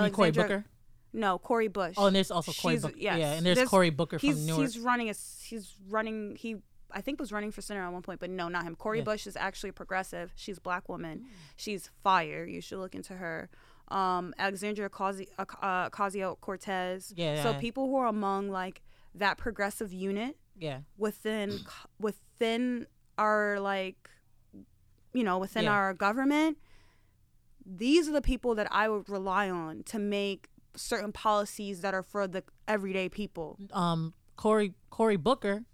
mean Cory Booker? no Cori Bush Oh, and there's also Cory Booker. yes. Yeah, and there's Cory Booker from he's, running a he's running he I think was running for senator at one point, but no, not him. Cori Yeah. Bush is actually a progressive. She's a black woman. She's fire. You should look into her. Um, Alexandria Ocasio uh, Cortez. Yeah, So people who are among like that progressive unit Yeah. within within our like you know within Yeah. our government these are the people that i would rely on to make certain policies that are for the everyday people Um, Cory Cory Booker,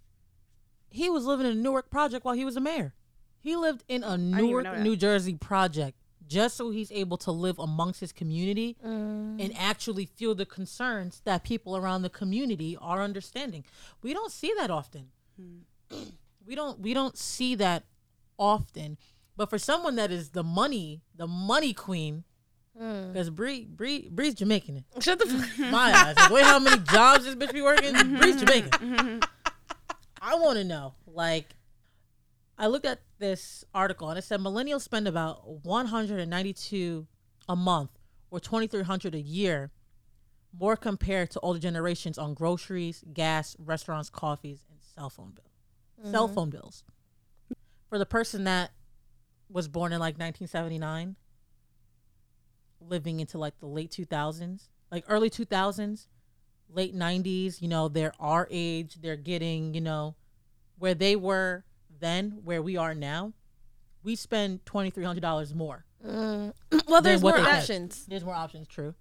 he was living in a Newark project while he was a mayor. He lived in a Newark. New Jersey project just so he's able to live amongst his community mm. and actually feel the concerns that people around the community are understanding. We don't see that often. Hmm. we don't we don't see that often. But for someone that is the money, the money queen, hmm. because Bree Bree Bree's Jamaican. Shut the fuck. My eyes. Like, wait, how many jobs this bitch be working? Bree's mm-hmm. Jamaican. Mm-hmm. I want to know. Like, I looked at this article and it said millennials spend about 192 a month or 2,300 a year more compared to older generations on groceries, gas, restaurants, coffees, and cell phone bill. Mm-hmm. Cell phone bills. For the person that was born in like 1979, living into like the late 2000s, like early 2000s, late 90s, you know, they're our age, they're getting, you know, where they were then, where we are now. We spend $2,300 more well, there's more they get. options. There's more options. True.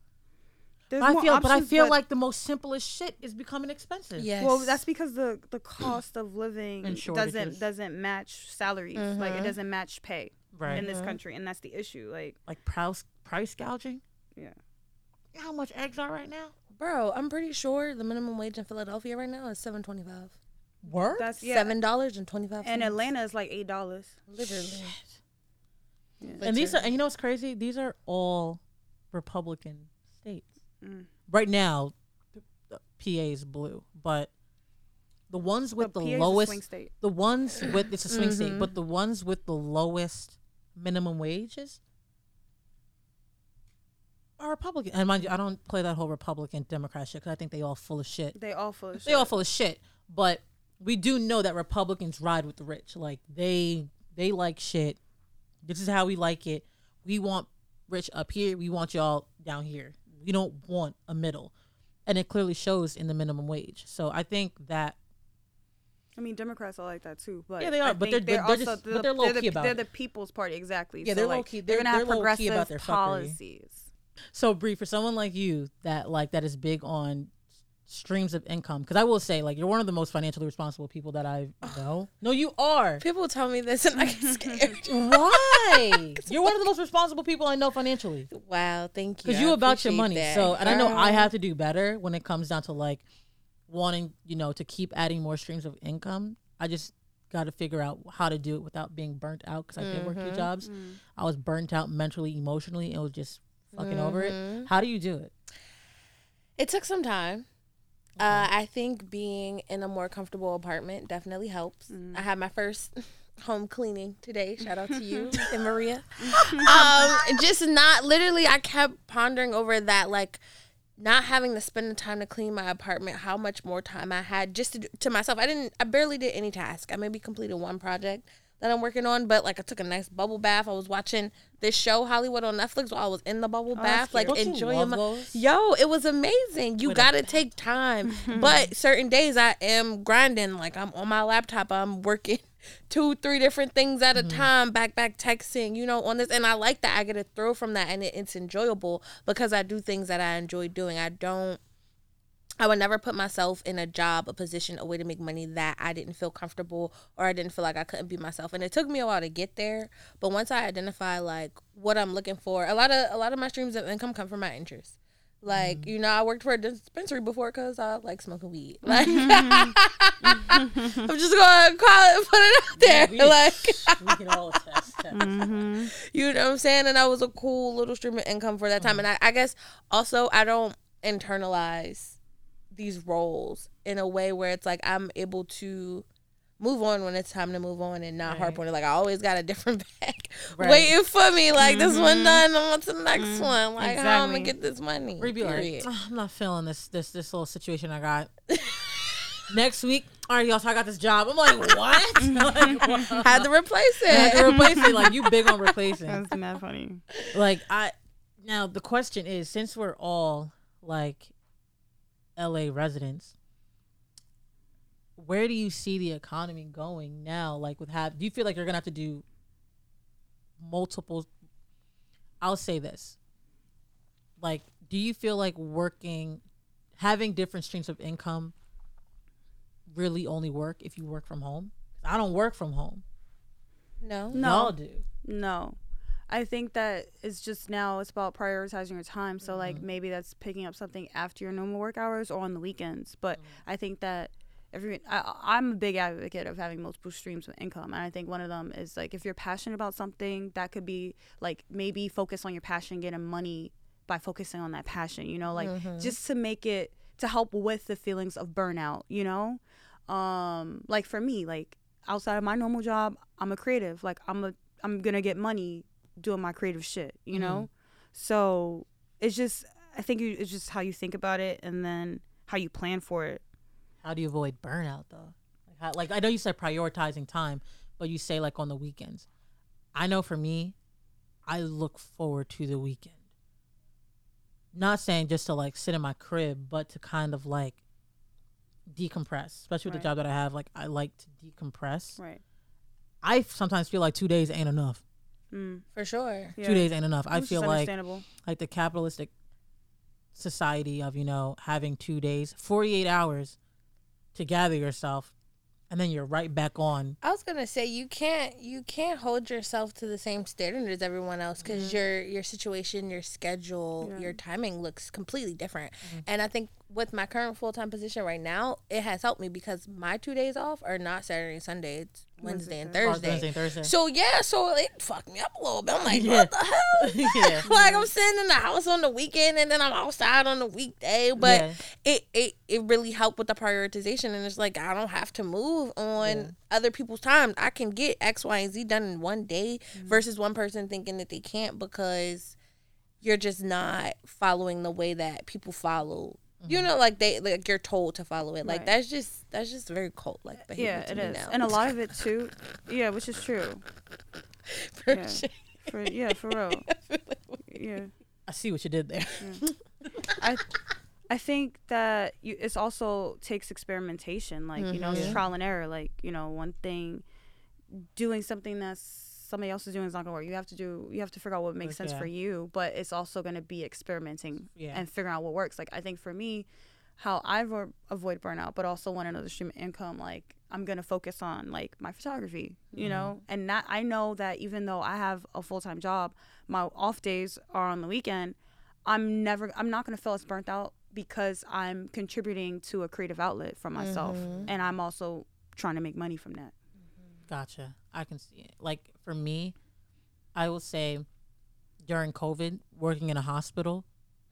There's I more feel, but I options, feel like the most simplest shit is becoming expensive. Yes. Well, that's because the the cost of living doesn't doesn't match salaries. Like it Mhm. doesn't match pay Right. in this Mhm. country, and that's the issue. Like like price price gouging. Yeah. You know how much eggs are right now? Bro, I'm pretty sure the minimum wage in Philadelphia right now is seven twenty five. Word. that's yeah. Seven dollars and twenty five. And Atlanta is like eight dollars. literally. and these are, and you know what's crazy? These are all Republican states. Mm. Right now, PA is blue, but the ones with But the PA is a lowest, swing state. the ones with it's a swing state, Mhm. but the ones with the lowest minimum wages are Republican. And mind you, I don't play that whole Republican Democrat shit because I think they all full of shit. They all full of shit. They all full of shit. But we do know that Republicans ride with the rich. Like they they like shit. This is how we like it. We want rich up here. We want y'all down here. We don't want a middle. And it clearly shows in the minimum wage. So I think that I mean, Democrats are like that too, but Yeah, they are, I but think they're- they're also just- the, but they're low-key the, about They're it. the People's Party, exactly. Yeah, so they're like, low-key- They're, they're- gonna have they're progressive about their fuckery. So Bree, for someone like you that like that is big on streams of income, because I will say like you're one of the most financially responsible people that I know. No, you are. People tell me this and I get scared. Why? You're one of the most responsible people I know financially. Wow, thank you. Because I you about your appreciate money. that. So, and I know I Um, have to do better when it comes down to like wanting, you know, to keep adding more streams of income. I just got to figure out how to do it without being burnt out because I did work two Mhm. jobs. I was burnt out mentally, emotionally, and was just fucking over it. Mhm. How do you do it? It took some time. Uh, I think being in a more comfortable apartment definitely helps. I had my first home cleaning today. Shout out to you and Maria. um, just not literally. I kept pondering over that, like not having to spend the time to clean my apartment. How much more time I had just to, do, to myself. I didn't. I barely did any task. I maybe completed one project that I'm working on, but like I took a nice bubble bath. I was watching this show Hollywood on Netflix while I was in the bubble bath, like enjoying my. those? Yo, it was amazing. You With gotta take time. but certain days I am grinding. Like I'm on my laptop, I'm working two, three different things at a time, back back texting, you know, on this. And I like that. I get a thrill from that and it, it's enjoyable because I do things that I enjoy doing. I don't I would never put myself in a job, a position, a way to make money that I didn't feel comfortable or I didn't feel like I couldn't be myself. And it took me a while to get there. But once I identify like what I'm looking for, a lot of a lot of my streams of income come from my interests. Like you know, I worked for a dispensary before because I like smoking weed. Like I'm just gonna call it, put it out there. we- like We can all attest. Mm-hmm. you know what I'm saying? And that was a cool little stream of income for that time. And I, I guess also I don't internalize these roles in a way where it's like I'm able to move on when it's time to move on and not harp on it. Like I always got a different bag Right. waiting for me. Like this one done, I'm on to the next one. Like how I'm gonna get this money. Like, period. "Ah, I'm not feeling this this this little situation I got. Next week, all right, y'all. So I got this job. I'm like, what? like, what? Had to replace I had it. to replace it. Like you big on replacing. That's mad funny. like I now the question is since we're all like LA residents where do you see the economy going now like with have do you feel like you're going to have to do multiple I'll say this like do you feel like working having different streams of income really only work if you work from home I don't work from home No. No. y'all do No. I think that it's just now it's about prioritizing your time. So like Mm-hmm. maybe that's picking up something after your normal work hours or on the weekends. But Mm-hmm. I think that every I, I'm a big advocate of having multiple streams of income, and I think one of them is like if you're passionate about something, that could be like maybe focus on your passion, getting money by focusing on that passion. You know, like Mm-hmm. just to make it to help with the feelings of burnout. You know, um, like for me, like outside of my normal job, I'm a creative. Like I'm a I'm gonna get money doing my creative shit, you know? Mm-hmm. So it's just I think you, it's just how you think about it and then how you plan for it. How do you avoid burnout though? Like, how, like I know you said prioritizing time, but you say like on the weekends. I know for me, I look forward to the weekend. Not saying just to like sit in my crib, but to kind of like decompress, especially with Right. the job that I have. Like I like to decompress. Right. I sometimes feel like two days ain't enough. Mm. for sure. Yeah. Two days ain't enough. I Which feel like like the capitalistic society of you know having two days, forty eight hours to gather yourself, and then you're right back on. I was gonna say you can't you can't hold yourself to the same standard as everyone else because your your situation, your schedule, Yeah. your timing looks completely different. Mm-hmm. And I think with my current full time position right now, it has helped me because my two days off are not Saturday and Sunday. It's Wednesday and Oh, Thursday. Wednesday and Thursday. So yeah, so it fucked me up a little bit. I'm like, Yeah. what the hell? Yeah. like I'm sitting in the house on the weekend and then I'm outside on the weekday. But Yeah. it, it it really helped with the prioritization and it's like I don't have to move on other people's time. I can get X, Y, and Z done in one day Mm-hmm. versus one person thinking that they can't because you're just not following the way that people follow. You Mm-hmm. know, like they like you're told to follow it. Like Right. that's just that's just very cult like behavior. Yeah, to it me now. and a lot of it too. Yeah, which is true. For yeah. sure. For, yeah, for real. Yeah. I see what you did there. I I think that you it's also takes experimentation, like you know, it's Mhm. trial and error. Like you know, one thing, doing something that's somebody else is doing is not gonna work. You have to do, you have to figure out what makes Like, sense yeah. for you, but it's also gonna be experimenting Yeah. and figuring out what works. Like I think for me, how I avo- avoid burnout, but also want another stream of income, like I'm gonna focus on like my photography, you know, mm-hmm. and that I know that even though I have a full time job, my off days are on the weekend. I'm never, I'm not gonna feel as burnt out because I'm contributing to a creative outlet for myself, mm-hmm. and I'm also trying to make money from that. Gotcha. I can see it. Like for me, I will say during COVID, working in a hospital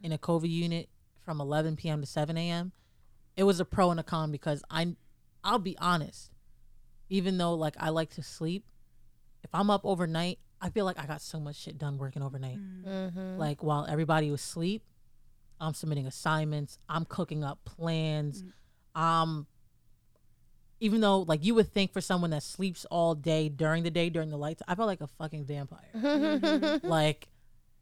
in a COVID unit from 11 p.m. to 7 a.m., it was a pro and a con because I, I'll be honest, even though like I like to sleep, if I'm up overnight, I feel like I got so much shit done working overnight. Like while everybody was asleep, I'm submitting assignments, I'm cooking up plans, um even though like you would think for someone that sleeps all day during the day during the lights, I felt like a fucking vampire. like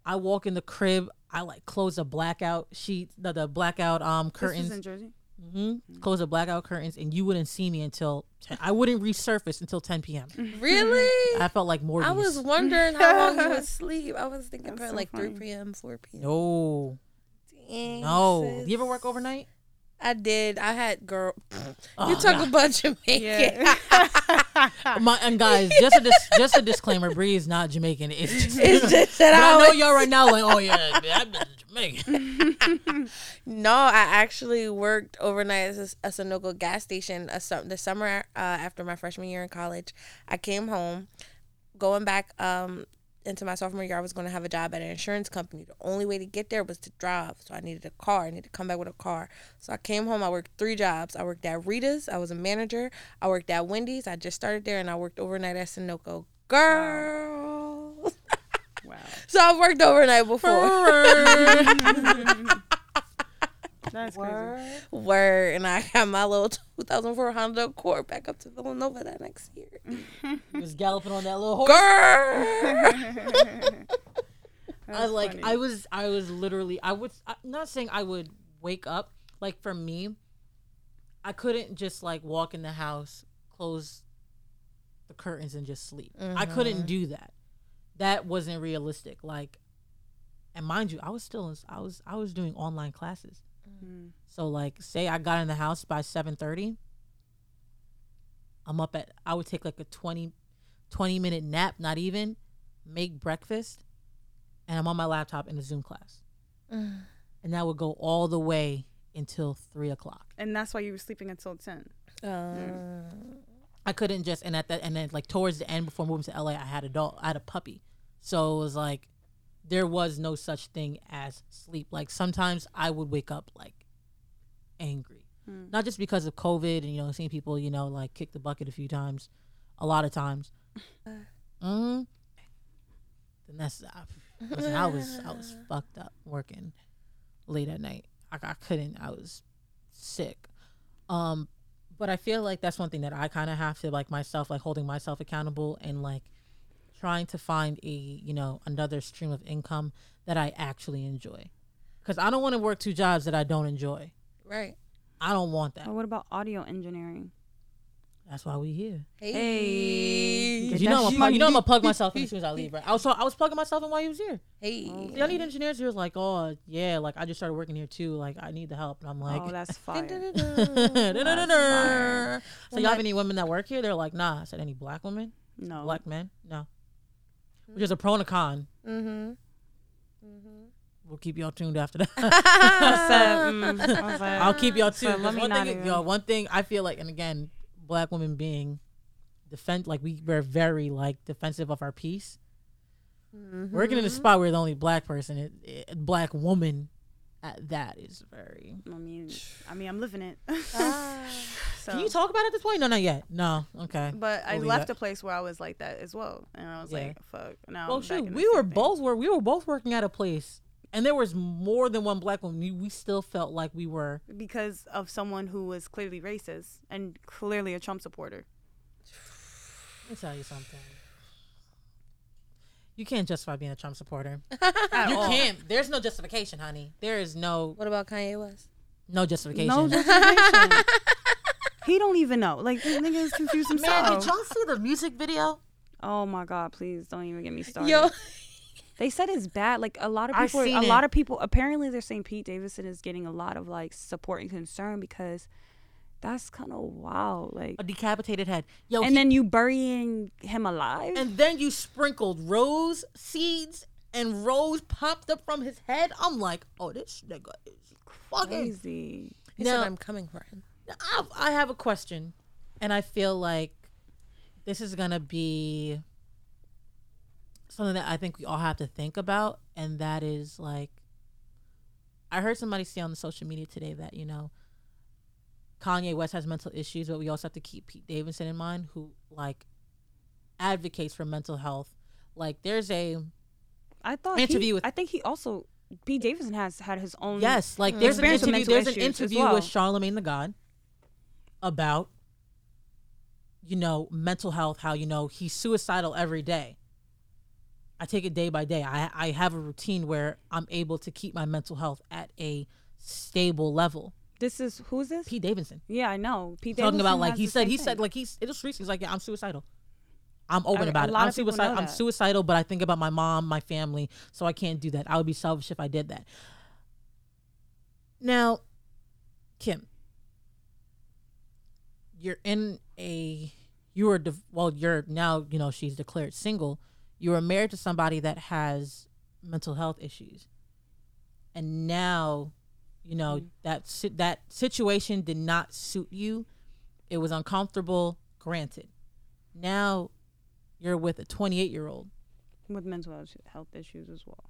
I walk in the crib, I like close the blackout sheet, the, the blackout um curtains, is in Jersey. hmm close the blackout curtains, and you wouldn't see me until 10, I wouldn't resurface until 10 p.m. Really? I felt like more. I was wondering how long you would sleep. I was thinking probably so like 3 p.m., 4 p.m. no, Dang, no. sis. Do you ever work overnight? I did. I had girl. Oh, you talk God. about Jamaican. My, and guys, just a dis- just a disclaimer: Bree is not Jamaican. It's just, It's just that I I know y'all right now like, oh yeah, that bitch is Jamaican. No, I actually worked overnight at a, a Sunoco gas station a, sum- the summer uh, after my freshman year in college. I came home, going back um, into my sophomore year. I was going to have a job at an insurance company. The only way to get there was to drive, so I needed a car. I needed to come back with a car. So I came home. I worked three jobs. I worked at Rita's. I was a manager. I worked at Wendy's. I just started there, and I worked overnight at Sunoco. Girl. Wow. So I've worked overnight before. That's crazy. Word, and I got my little 2004 Honda Accord back up to Villanova that next year. He was galloping on that little horse. Girl, I like. I was. I was literally. I would. I'm not saying I would wake up. Like for me, I couldn't just like walk in the house, close the curtains, and just sleep. I couldn't mm-hmm. do that. That wasn't realistic. Like, and mind you, I was still. in- I was. I was doing online classes. Hmm. So like, say I got in the house by seven thirty. I'm up at. I would take like a 20, 20 minute nap, not even, make breakfast, and I'm on my laptop in a Zoom class, and that would go all the way until three o'clock. And that's why you were sleeping until ten. Uh, hmm. I couldn't just and at that and then like towards the end before moving to LA, I had a dog, I had a puppy, so it was like there was no such thing as sleep. Like sometimes I would wake up like angry, not just because of COVID and you know seeing people you know like kick the bucket a few times, a lot of times. hmm Then that's I, listen, I was I was fucked up working late at night. I, I couldn't. I was sick. Um, but I feel like that's one thing that I kind of have to like myself, like holding myself accountable and like trying to find a you know another stream of income that I actually enjoy. Because I don't want to work two jobs that I don't enjoy. right? I don't want that. But what about audio engineering? That's why we here. Hey. you know, I'm gonna, you know, I'm gonna plug myself in as soon as I leave. Right? I was, I was plugging myself in while he was here. Hey. See, I need engineers. He was like, "Oh, yeah, like I just started working here too. Like I need the help." And I'm like, oh, that's fire. So Well, y'all have any women that work here? They're like, nah. I said, any black women? no. Black men? No. Which is a pro and a con. Mm-hmm. We'll keep y'all tuned after that. so, mm, like, I'll keep y'all tuned. let 'cause me one thing, even- yo, one thing I feel like, and again, black women being defend, like we we're very like defensive of our peace. Working in a spot where the only black person, it, it, black woman, at that is very. I mean, I mean, I'm living it. Ah. so, Can you talk about it at this point? No, not yet. No. Okay. But I We'll leave left that. a place where I was like that as well, and I was Yeah. like, "Fuck." Now, Well, I'm back shoot, in we were both were we were both working at a place, and there was more than one black woman. We, we still felt like we were. because of someone who was clearly racist and clearly a Trump supporter. Let me tell you something. You can't justify being a Trump supporter. You all. can't. There's no justification, honey. There is no What about Kanye West? no justification. No justification. he don't even know. Like this nigga is confused Man, himself. did y'all see the music video? oh my god, please don't even get me started. Yo. They said it's bad. Like a lot of people, a it. lot of people. Apparently, they're saying Pete Davidson is getting a lot of like support and concern because that's kind of wild. Like, A decapitated head. Yo, and he- then you burying him alive. and then you sprinkled rose seeds and rose popped up from his head. I'm like, oh, this nigga is fucking Crazy. He Now- said I'm coming for him. I, I have a question, and I feel like this is gonna be something that I think we all have to think about, and that is like, I heard somebody say on the social media today that you know, Kanye West has mental issues, but we also have to keep Pete Davidson in mind, who like advocates for mental health. Like, there's a I thought Interview He, with- I think he also Pete Davidson has had his own. Yes, like mm. there's an interview. There's an interview well. with Charlemagne the God about you know mental health. How you know he's suicidal every day. I take it day by day. I I have a routine where I'm able to keep my mental health at a stable level. This is who's this? Pete Davidson Yeah, I know. Pete Davidson. talking Davidson about like he said he thing. said like he's it was recent. He's like yeah I'm suicidal. I'm open A- about it. I'm of people know suicidal. I'm suicidal, but I think about my mom, my family, so I can't do that. I would be selfish if I did that. Now, Kim, you're in a you are well you're now you know she's declared single. You were married to somebody that has mental health issues, and now you know Mm-hmm. that that situation did not suit you. It was uncomfortable. Granted, now you're with a 28 year old. with mental health- issues as well.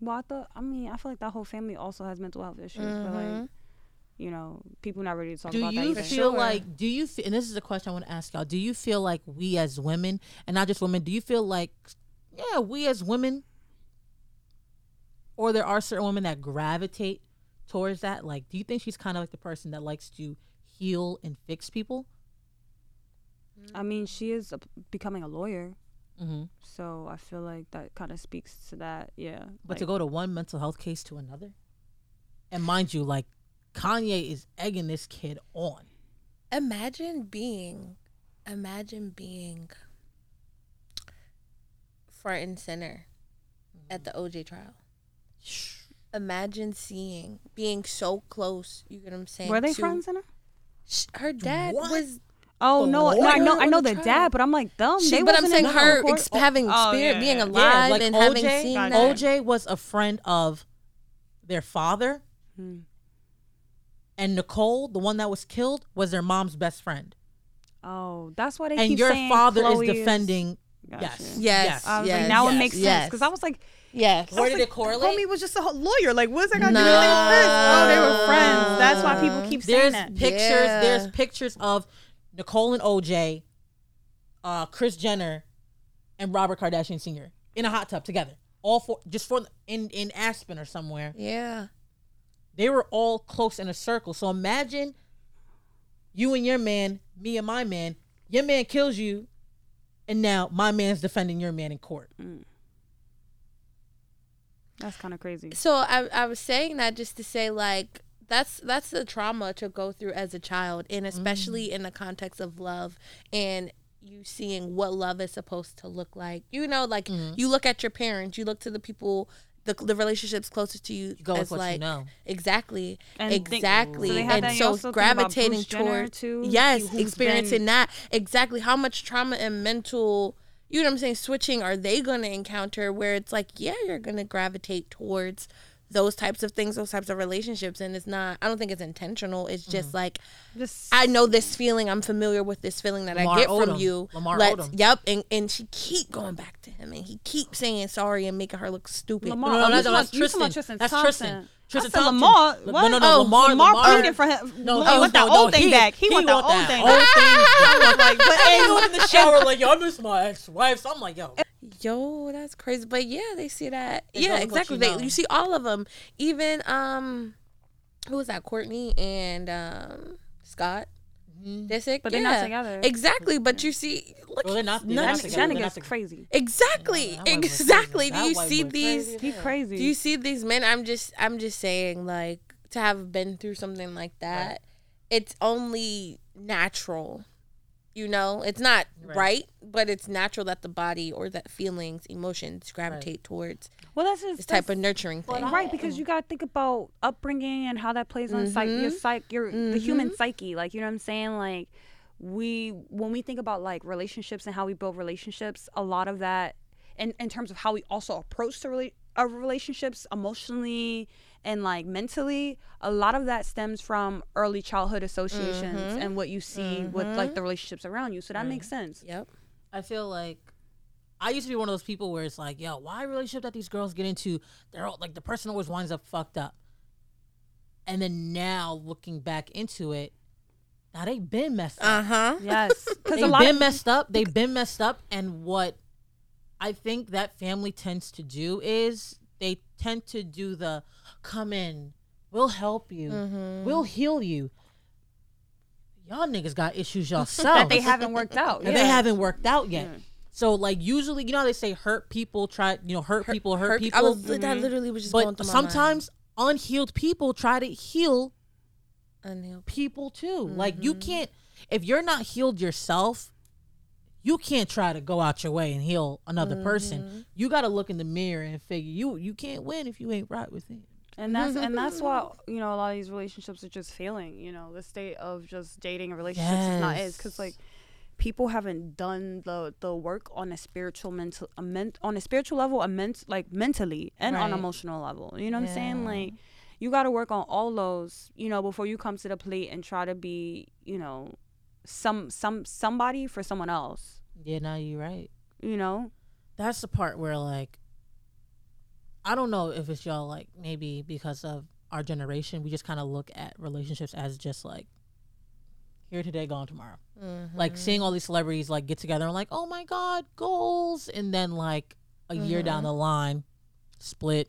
Well, I thought. I mean, I feel like that whole family also has mental health issues, but like, Mhm. you know, people not ready to talk do about that. Do you feel like do you feel and this is a question i want to ask y'all do you feel like we as women and not just women do you feel like yeah we as women or there are certain women that gravitate towards that like do you think she's kind of like the person that likes to heal and fix people I mean, she is a, becoming a lawyer, mm-hmm. so I feel like that kind of speaks to that. Yeah, but to go to one mental health case to another and mind you like kanye is egging this kid on Imagine being, imagine being front and center at the OJ trial. Imagine seeing, being so close. You get what I'm saying? were they to- front and center? Sh- Her dad What? was, Oh no, no, I know, I know the the dad, but I'm like them. she, they but I'm saying her ex- having Oh, spirit, yeah, being yeah. alive, like and OJ, having seen that. OJ was a friend of their father, Hmm. and Nicole, the one that was killed, was their mom's best friend. Oh, that's why they and keep your saying father Chloe is defending. Gotcha. Yes, Yes. I was Yes, like, now it yes, makes sense because I was like, Yes. Where did it correlate? Homie was just a ho- lawyer. Like, what's that got to do No. with with this? Oh, they were friends. That's why people keep saying There's that. pictures. Yeah. There's pictures of Nicole and OJ, uh, Kris Jenner, and Robert Kardashian Sr. in a hot tub together. All four, just for in in Aspen or somewhere. Yeah. They were all close in a circle. So imagine you and your man, me and my man. Your man kills you, and now my man's defending your man in court. That's kind of crazy. So I I was saying that just to say like that's that's the trauma to go through as a child and especially Mm. in the context of love and you seeing what love is supposed to look like you know like Mm-hmm. you look at your parents you look to the people the, the relationships closest to you, go with as what you like know. exactly And think- exactly so and that- so also think about gravitating Bruce Jenner, toward too, yes experiencing been- that exactly how much trauma and mental you know what i'm saying switching are they going to encounter where it's like yeah you're going to gravitate towards those types of things those types of relationships and it's not i don't think it's intentional it's just Mm-hmm. like Just i know this feeling i'm familiar with this feeling that Lamar i get from you Lamar Let's- Odom. yep and, and she keep going back to him and he keeps saying sorry and making her look stupid Lamar. No, no, no, you no, talking that's about- you talking about Tristan. Tristan That's Thompson. Tristan. Said Thompson. Lamar. No, What? no, no, oh, Lamar- Lamar Lamar- pleaded for him. No, he want that no, old thing he- back. He, want that old thing old thing. I was like, but in the shower like, yo, I miss my ex-wife. So I'm like, yo, Yo, that's crazy. But yeah, they see that. They yeah, go with what exactly. you They know. you see all of them. Even um, who was that? Courtney and um Scott. Mm-hmm. Disick. But they're yeah. not together. Exactly. But you see, look, Well, they're not- they're none- not that, together. that nigga's crazy. exactly, That white crazy. exactly. Do you see these? crazy. He crazy. Do you see these men? I'm just, I'm just saying, like, to have been through something like that, it's only natural. You know, it's not Right. right. but it's natural that the body or that feelings, emotions gravitate towards well, that's just this type of nurturing thing. right because you got to think about upbringing and how that plays on psych your Mhm. psych your the human Mhm. psyche like you know what i'm saying like we when we think about like relationships and how we build relationships a lot of that in, in terms of how we also approach the rela- our relationships emotionally and like mentally a lot of that stems from early childhood associations Mhm. and what you see with like the relationships around you so that makes sense Yep. I feel like I used to be one of those people where it's like, yo, why relationship that these girls get into? They're all like the person always winds up fucked up. And then now looking back into it, now they've been messed up. Uh huh. yes because They've lot been of messed up. They've been messed up. And what I think that family tends to do is they tend to do the come in, we'll help you, Mm-hmm. we'll heal you. Y'all niggas got issues yourselves that they haven't worked out yeah. they haven't worked out yet. So like usually, you know how they say hurt people try, you know, hurt, people, hurt, people. I was that literally was just going but through my mind. sometimes unhealed people try to heal Unhealed. people too. Like you Mm-hmm. can't if you're not healed yourself, you can't try to go out your way and heal another Mm-hmm. person. You got to look in the mirror and figure you you can't win if you ain't right within. and that's and that's why you know a lot of these relationships are just failing you know the state of just dating and relationships is not is because like people haven't done the the work on a spiritual mental a ment, on a spiritual level a ment, like mentally and on emotional level. You know what i'm saying? Like you got to work on all those you know before you come to the plate and try to be you know some some somebody for someone else. Yeah, now you're right. you know? That's the part where like I don't know if it's y'all like maybe because of our generation, we just kind of look at relationships as just like here today, gone tomorrow. Like seeing all these celebrities like get together and like, oh my god, goals, and then like a year down the line, split.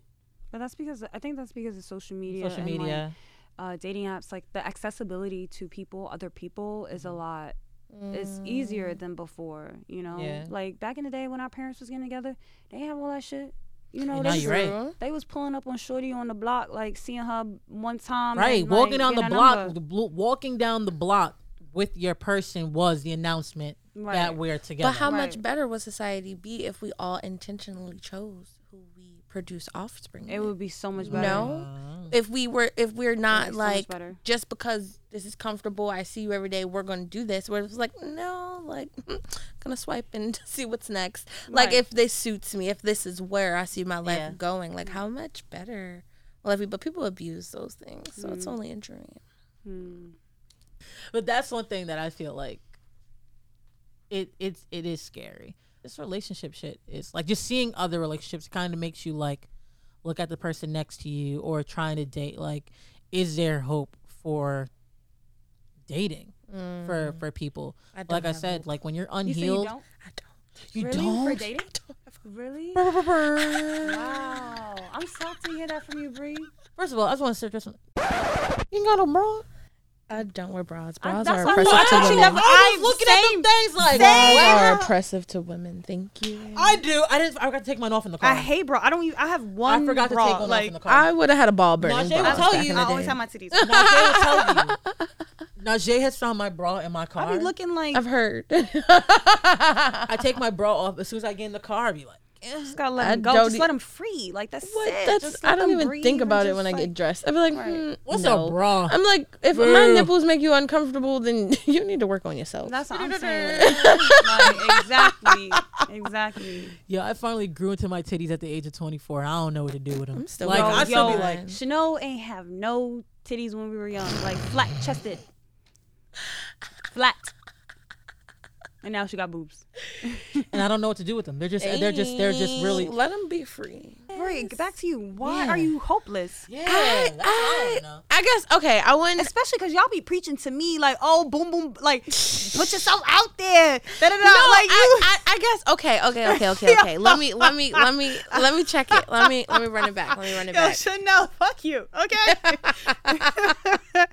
but that's because i think that's because of social media Social and, like, media. uh, dating apps, like the accessibility to people, other people, is a Mm-hmm. lot. It's easier than before. You know, Yeah. like back in the day when our parents was getting together, they have all that shit. You know, they was, you're right. they was pulling up on Shorty on the block, like seeing her one time. right, and, walking like, down the block, the blo- walking down the block with your person was the announcement that we're together. But how much better would society be if we all intentionally chose who we produce offspring? It with? would be so much better. No, if we were, if we're not so much like better. just because this is comfortable, I see you every day. We're gonna do this. We're just like, no, like gonna swipe and see what's next. Like if this suits me, if this is where I see my life Yeah. going, like how much better? Well, every but people abuse those things, so Mm. it's only injuring. Hmm. But that's one thing that I feel like it it's it is scary. This relationship shit is like just seeing other relationships kind of makes you like look at the person next to you or trying to date like is there hope for dating mm. for for people? I like I said, hope. like when you're unhealed, you don't? I don't. you really? don't. For dating? Really? Wow. I'm shocked to hear that from you, Bree. First of all, I just want to say this one. You ain't got no bra. I don't wear bras. I- Bras that's are what oppressive to women. never- I I'm was looking at them things like Bras wow. are oppressive to women. Thank you. I do. I didn't. I got to take mine off in the car. I hate bra. I don't. Even, I have one. I forgot to take one like, off in the car. I would have had a ball burning. Najee will tell back you- in the I always day. have my titties. Najee will tell you. Najee has found my bra in my car. I be looking like I've heard. I take my bra off as soon as I get in the car. I be like, just gotta let I them go. Just e- let them free. Like that's What? it. That's Just I don't even breathe think about it just, when I get dressed. I be like, Right. hmm, What's no. a bra? I'm like, if my nipples make you uncomfortable, then you need to work on yourself. That's what I'm saying. like exactly, exactly. Yeah, I finally grew into my titties at the age of 24. I don't know what to do with them. I'm still like. I still be like, Chanel ain't have no titties when we were young, like flat chested, flat. And now she got boobs. and I don't know what to do with them. They're just, they're just, they're just really. let them be free. Right, back to you. Why Yeah. are you hopeless? Yeah, I, that's all I I, know. I guess okay. I wouldn't. Especially because y'all be preaching to me like, oh, boom, boom, like, put yourself out there. Da, da, da. No, like I, you. I, I guess okay, okay, okay, okay, okay. Let me, let me, let me, let me check it. Let me, let me run it back. Let me run it Yo, back. Chanel, fuck you. Okay.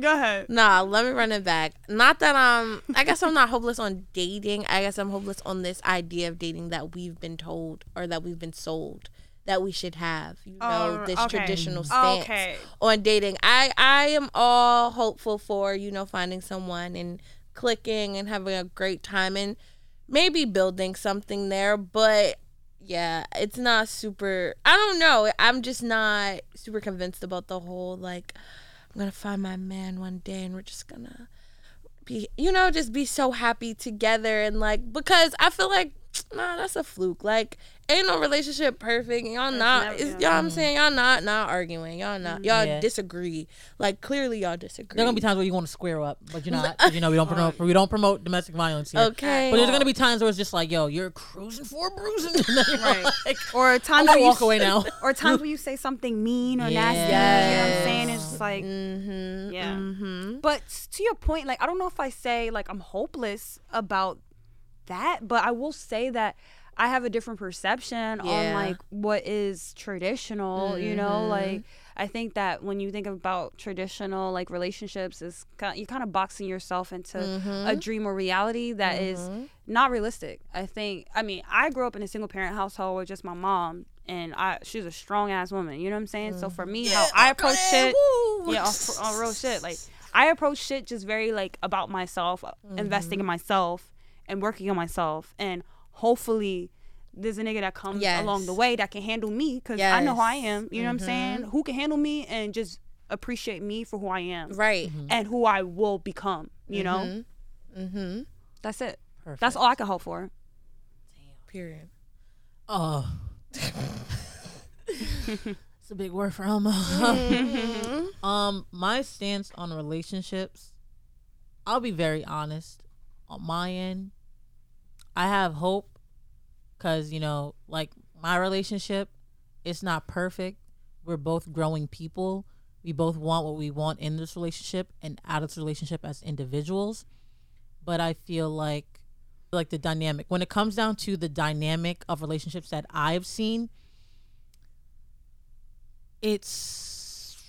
Go ahead. Nah, let me run it back. Not that I'm. I guess I'm not hopeless on dating. I guess I'm hopeless on this idea of dating that we've been told or that we've been sold that we should have. You know, Oh, this okay. traditional oh, stance Okay. on dating. I I am all hopeful for you know finding someone and clicking and having a great time and maybe building something there, but. Yeah, it's not super. I don't know. I'm just not super convinced about the whole like I'm gonna find my man one day and we're just gonna be you know, just be so happy together and like because I feel like nah, that's a fluke. Like ain't no relationship perfect. Y'all not never- it's, yeah. y'all I'm saying y'all not not arguing. Y'all not y'all Yeah. disagree. Like clearly y'all disagree. There are gonna be times where you want to square up, but you're not. you know, we don't promote. We don't promote domestic violence here. Okay. But there's gonna be times where it's just like, yo, you're cruising for a bruising. And then you're Right. like, Or I'm times gonna where walk you, away now. Or times where you say something mean or nasty. You know what Yes. I'm saying? It's just like, Mm-hmm. yeah. Mm-hmm. But to your point, like I don't know if I say like I'm hopeless about that, but I will say that I have a different perception on like what is traditional. You know, mm-hmm. like I think that when you think about traditional like relationships, is kind you're kind of boxing yourself into a mm-hmm. dream or reality that is mm-hmm. not realistic. I think. I mean, I grew up in a single parent household with just my mom. And I, she's a strong ass woman. You know what I'm saying? So for me, how I approach shit, yeah, on, on real shit. Like I approach shit just very like about myself, uh, investing in myself, and working on myself, and hopefully there's a nigga that comes Yes. along the way that can handle me because I know who I am. You know what I'm saying? Who can handle me and just appreciate me for who I am Right. and who I will become. You know, Mm-hmm. that's it. That's all I can hope for. Period. Oh. it's a big word for Elmo. um, my stance on relationships, I'll be very honest. On my end, I have hope because, you know, like my relationship, it's not perfect. We're both growing people. We both want what we want in this relationship and out of this relationship as individuals. But I feel like like the dynamic when it comes down to the dynamic of relationships that I've seen it's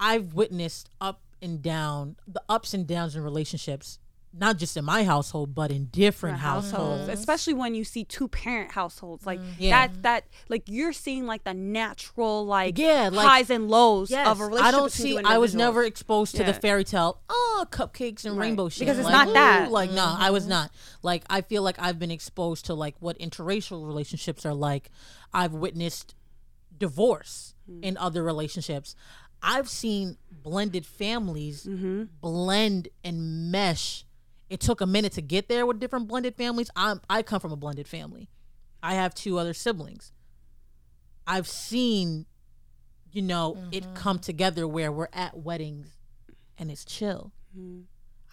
I've witnessed up and down the ups and downs in relationships not just in my household but in different households especially when you see two parent households like Yeah. that that like you're seeing like the natural like Yeah, like- highs and lows Yes, of a relationship I don't see. I was never exposed to the fairy tale. Oh, cupcakes and Right. rainbow shit. Because it's Like, not that. ooh, Like no, I Mm-hmm. was not. Like I feel like I've been exposed to like what interracial relationships are like. I've witnessed divorce Mm. in other relationships. I've seen blended families Mm-hmm. blend and mesh. It took a minute to get there with different blended families. I'm I come from a blended family. I have two other siblings. I've seen, you know, it mm-hmm. come together where we're at weddings and it's chill. Mm-hmm.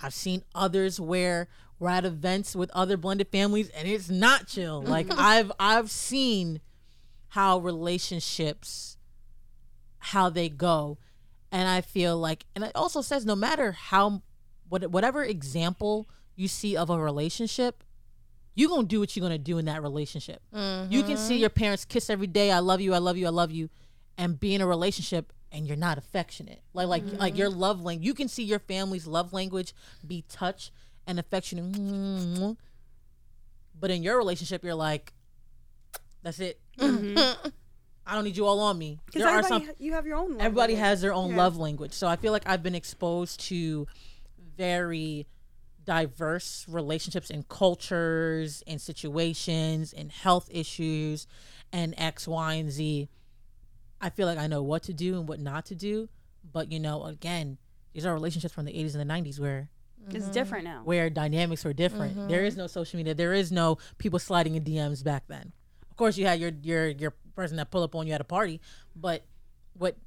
I've seen others where we're at events with other blended families and it's not chill. Like I've I've seen how relationships how they go and I feel like and it also says no matter how what whatever example you see of a relationship you're gonna do what you're gonna do in that relationship. You can see mm-hmm. your parents kiss every day. I love you. I love you. I love you, and be in a relationship and you're not affectionate. Like like like your mm-hmm. love language. You can see your family's love language be touch and affection. But in your relationship, you're like, that's it. Mm-hmm. I don't need you all on me. Because There are everybody, some you have your own. love everybody language. has their own Yeah. love language. So I feel like I've been exposed to very diverse relationships and cultures and situations and health issues and X, Y, and Z. I feel like I know what to do and what not to do. But you know, again, these are relationships from the 80s and the 90s where It's different now. where dynamics were different. Mm-hmm. There is no social media. There is no people sliding in DMs back then. Of course, you had your your your person that pull up on you at a party, but what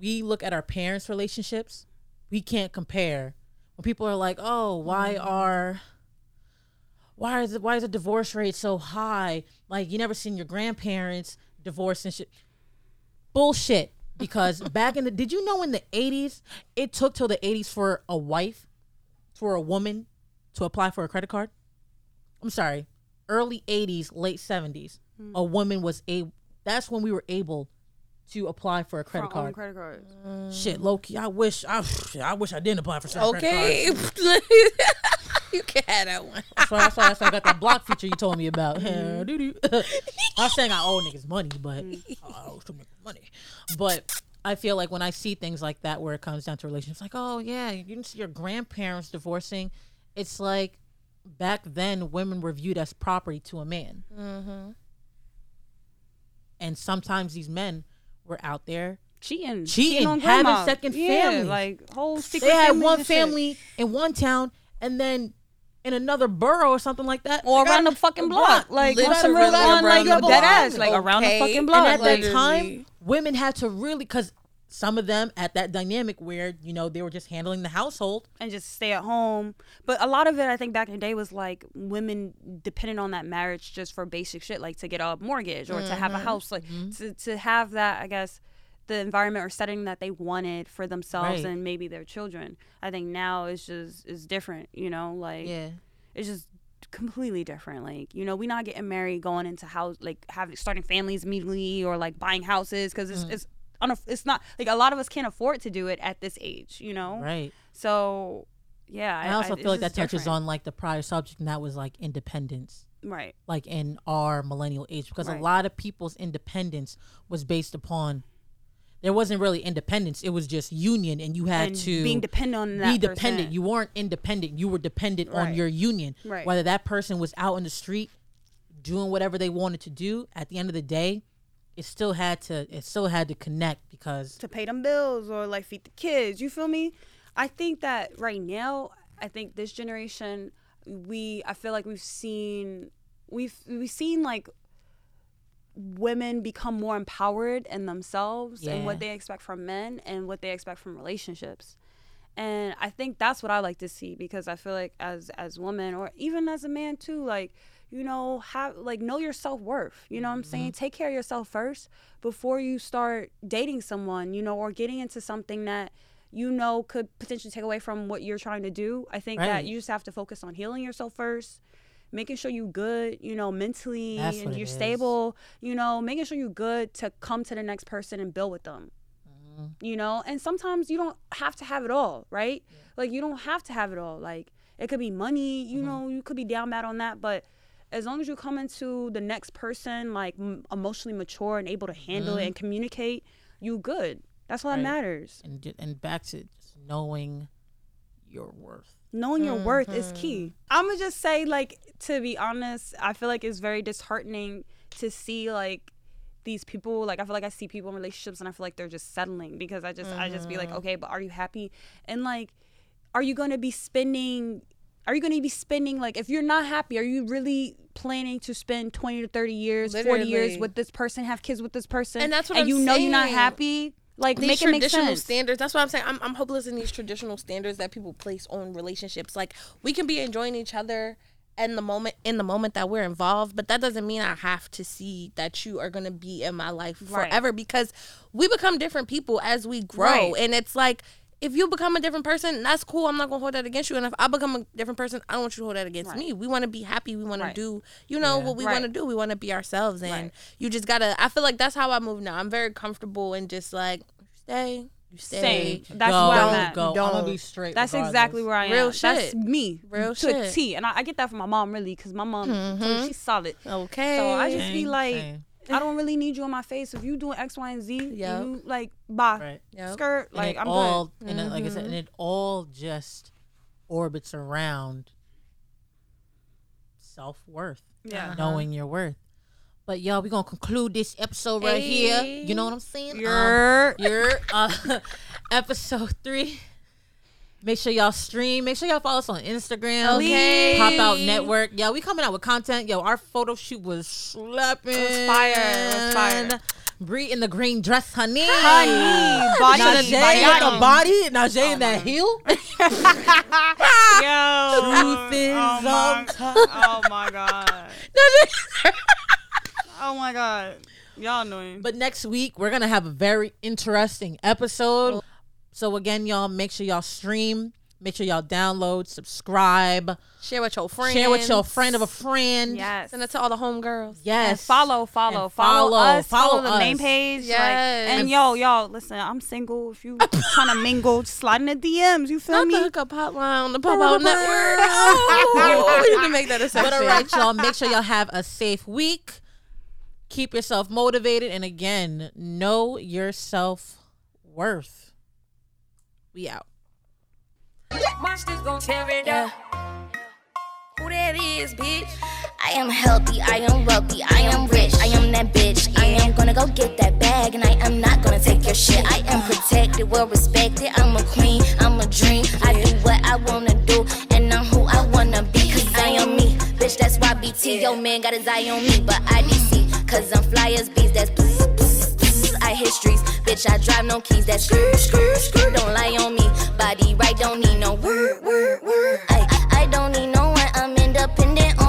we look at our parents' relationships, we can't compare. People are like, "Oh, why mm-hmm. are why is it why is the divorce rate so high? Like you never seen your grandparents divorce and shit." Bullshit. Because back in the did you know in the 80s it took till the 80s for a wife for a woman to apply for a credit card. I'm sorry, early 80s, late 70s, a hmm. woman was a. That's when we were able to apply for a For credit own card. credit cards. Mm. Shit, lowkey. I wish I, I wish I didn't apply for certain Okay. credit cards. Okay. You can have that one. That's why, that's why, that's why I got that block feature you told me about. I'm saying I owe niggas money, but mm. I owe much money. But I feel like when I see things like that, where it comes down to relationships, like, oh yeah, you didn't see your grandparents divorcing. It's like back then, women were viewed as property to a man, mm-hmm. and sometimes these men were out there Cheating, Cheating, on having grandma. second yeah, families. like whole secret. they had one and shit. family in one town, and then in another borough or something like that, or they got around the fucking a block, like on some real on, like around the dead ass, like around the fucking block. and at that time, women had to really because some of them at that dynamic where you know they were just handling the household. and just stay at home. But a lot of it, I think, back in the day was like women depended on that marriage just for basic shit, like to get a mortgage or to have a mm-hmm. house, like mm-hmm. to, to have that, I guess, the environment or setting that they wanted for themselves Right. and maybe their children. I think now it's just is different, you know, like it's just completely different. Like you know, we not getting married, going into house, like having starting families immediately, or like buying houses because it's mm. it's unaff- it's not like a lot of us can't afford to do it at this age, you know. Right. So, yeah. I also it's feel like that touches different. on like the prior subject, and that was like independence. Right. Like in our millennial age, because Right. a lot of people's independence was based upon. There wasn't really independence; it was just union, and you had And to being dependent on be dependent. person. You weren't independent; you were dependent on your union. Right. Whether that person was out in the street doing whatever they wanted to do, at the end of the day, it still had to. It still had to connect because to pay them bills or like feed the kids. You feel me? I think that right now, I think this generation, we I feel like we've seen we've we've seen like women become more empowered in themselves and what they expect from men and what they expect from relationships. And I think that's what I like to see because I feel like as as women or even as a man too, like you know, have like know your self worth. You know what I'm saying? Take care of yourself first before you start dating someone, you know, or getting into something that you know could potentially take away from what you're trying to do. I think Right. that you just have to focus on healing yourself first, making sure you good, you know, mentally That's and you're is. stable, you know, making sure you're good to come to the next person and build with them Mm-hmm. you know and sometimes you don't have to have it all right like you don't have to have it all like it could be money Mm-hmm. you know you could be down bad on that but as long as you come into the next person like m- emotionally mature and able to handle it and communicate you good that's all Mm-hmm. That matters and and back to just knowing your worth. knowing your worth is Mm-hmm. key i'm gonna just say like to be honest i feel like it's very disheartening to see like these people like i feel like i see people in relationships and i feel like they're just settling because i just i just be like Mm-hmm. okay but are you happy and like are you gonna be spending are you going to be spending like if you're not happy are you really planning to spend 20 to 30 years 40 years with this person have kids with this person And that's what and I'm you know you're not happy like these make it make traditional standards. That's what I'm saying. I'm, I'm hopeless in these traditional standards that people place on relationships. Like we can be enjoying each other in the moment in the moment that we're involved, but that doesn't mean I have to see that you are gonna be in my life Right. forever because we become different people as we grow. Right. And it's like if you become a different person, that's cool. I'm not gonna hold that against you. And if I become a different person, I don't want you to hold that against Right. me. We want to be happy. We want Right. to do, you know, Yeah. what we Right. want to do. We want to be ourselves, and Right. you just gotta. I feel like that's how I move now. I'm very comfortable and just like stay, you stay. Same. That's go, where I'm don't. Go. I'm gonna be straight. That's regardless. exactly where I am. Real shit. That's me. Real to a shit. T. And I, I get that from my mom really, because my mom, Mhm. she's solid. Okay. So I just be like, same. I don't really need you on my face. If you doing X, Y, and Z, Yep. you like bye. Right. Yep. Skirt. And Like it I'm all, good. and it, like I said, and it all just orbits around self worth. Yeah. knowing your worth. But y'all, we gonna conclude this episode right here. You know what I'm saying? Yer. Um, your uh, episode three. Make sure y'all stream. Make sure y'all follow us on Instagram. Okay. Pop Out Network. Yeah, we coming out with content. Yo, our photo shoot was slapping. It was fire. It was fire. Bree in the green dress, honey. Honey, body, Najee with the body. Najee in oh that heel. Yo. Truth is oh my, top. oh my god. oh my god. Y'all annoying. But next week we're gonna have a very interesting episode. So again, y'all make sure y'all stream. Make sure y'all download, subscribe, Share with your friends. share with your friend of a friend. yes. Send it to all the homegirls. Yes. And follow, follow, And follow, follow, us, follow follow, the main page. Yes. Like, and yo, y'all, listen, I'm single. If you trying to mingle, just slide in the DMs. You feel me? Not me? the hookup hotline, on the pop out network. Oh, we need to make that a But all right, y'all. Make sure y'all have a safe week. Keep yourself motivated, and again, know your self worth. We out. Monsters gon' tear it up. Who that is, bitch? I am healthy, I am wealthy, I am rich, I am that bitch. I am gonna go get that bag, and I am not gonna take your shit. I am protected, well respected. I'm a queen, I'm a dream. I do what I wanna do, and I'm who I wanna be. Cause I am me, bitch, that's why BT. Yo, man got his eye on me, but I DC. Cause I'm fly as bees, that's got histories. Bitch, I drive no keys. That screw, screw, screw. Don't lie on me. Body right, don't need no word, word, word. I, I don't need no one. I'm independent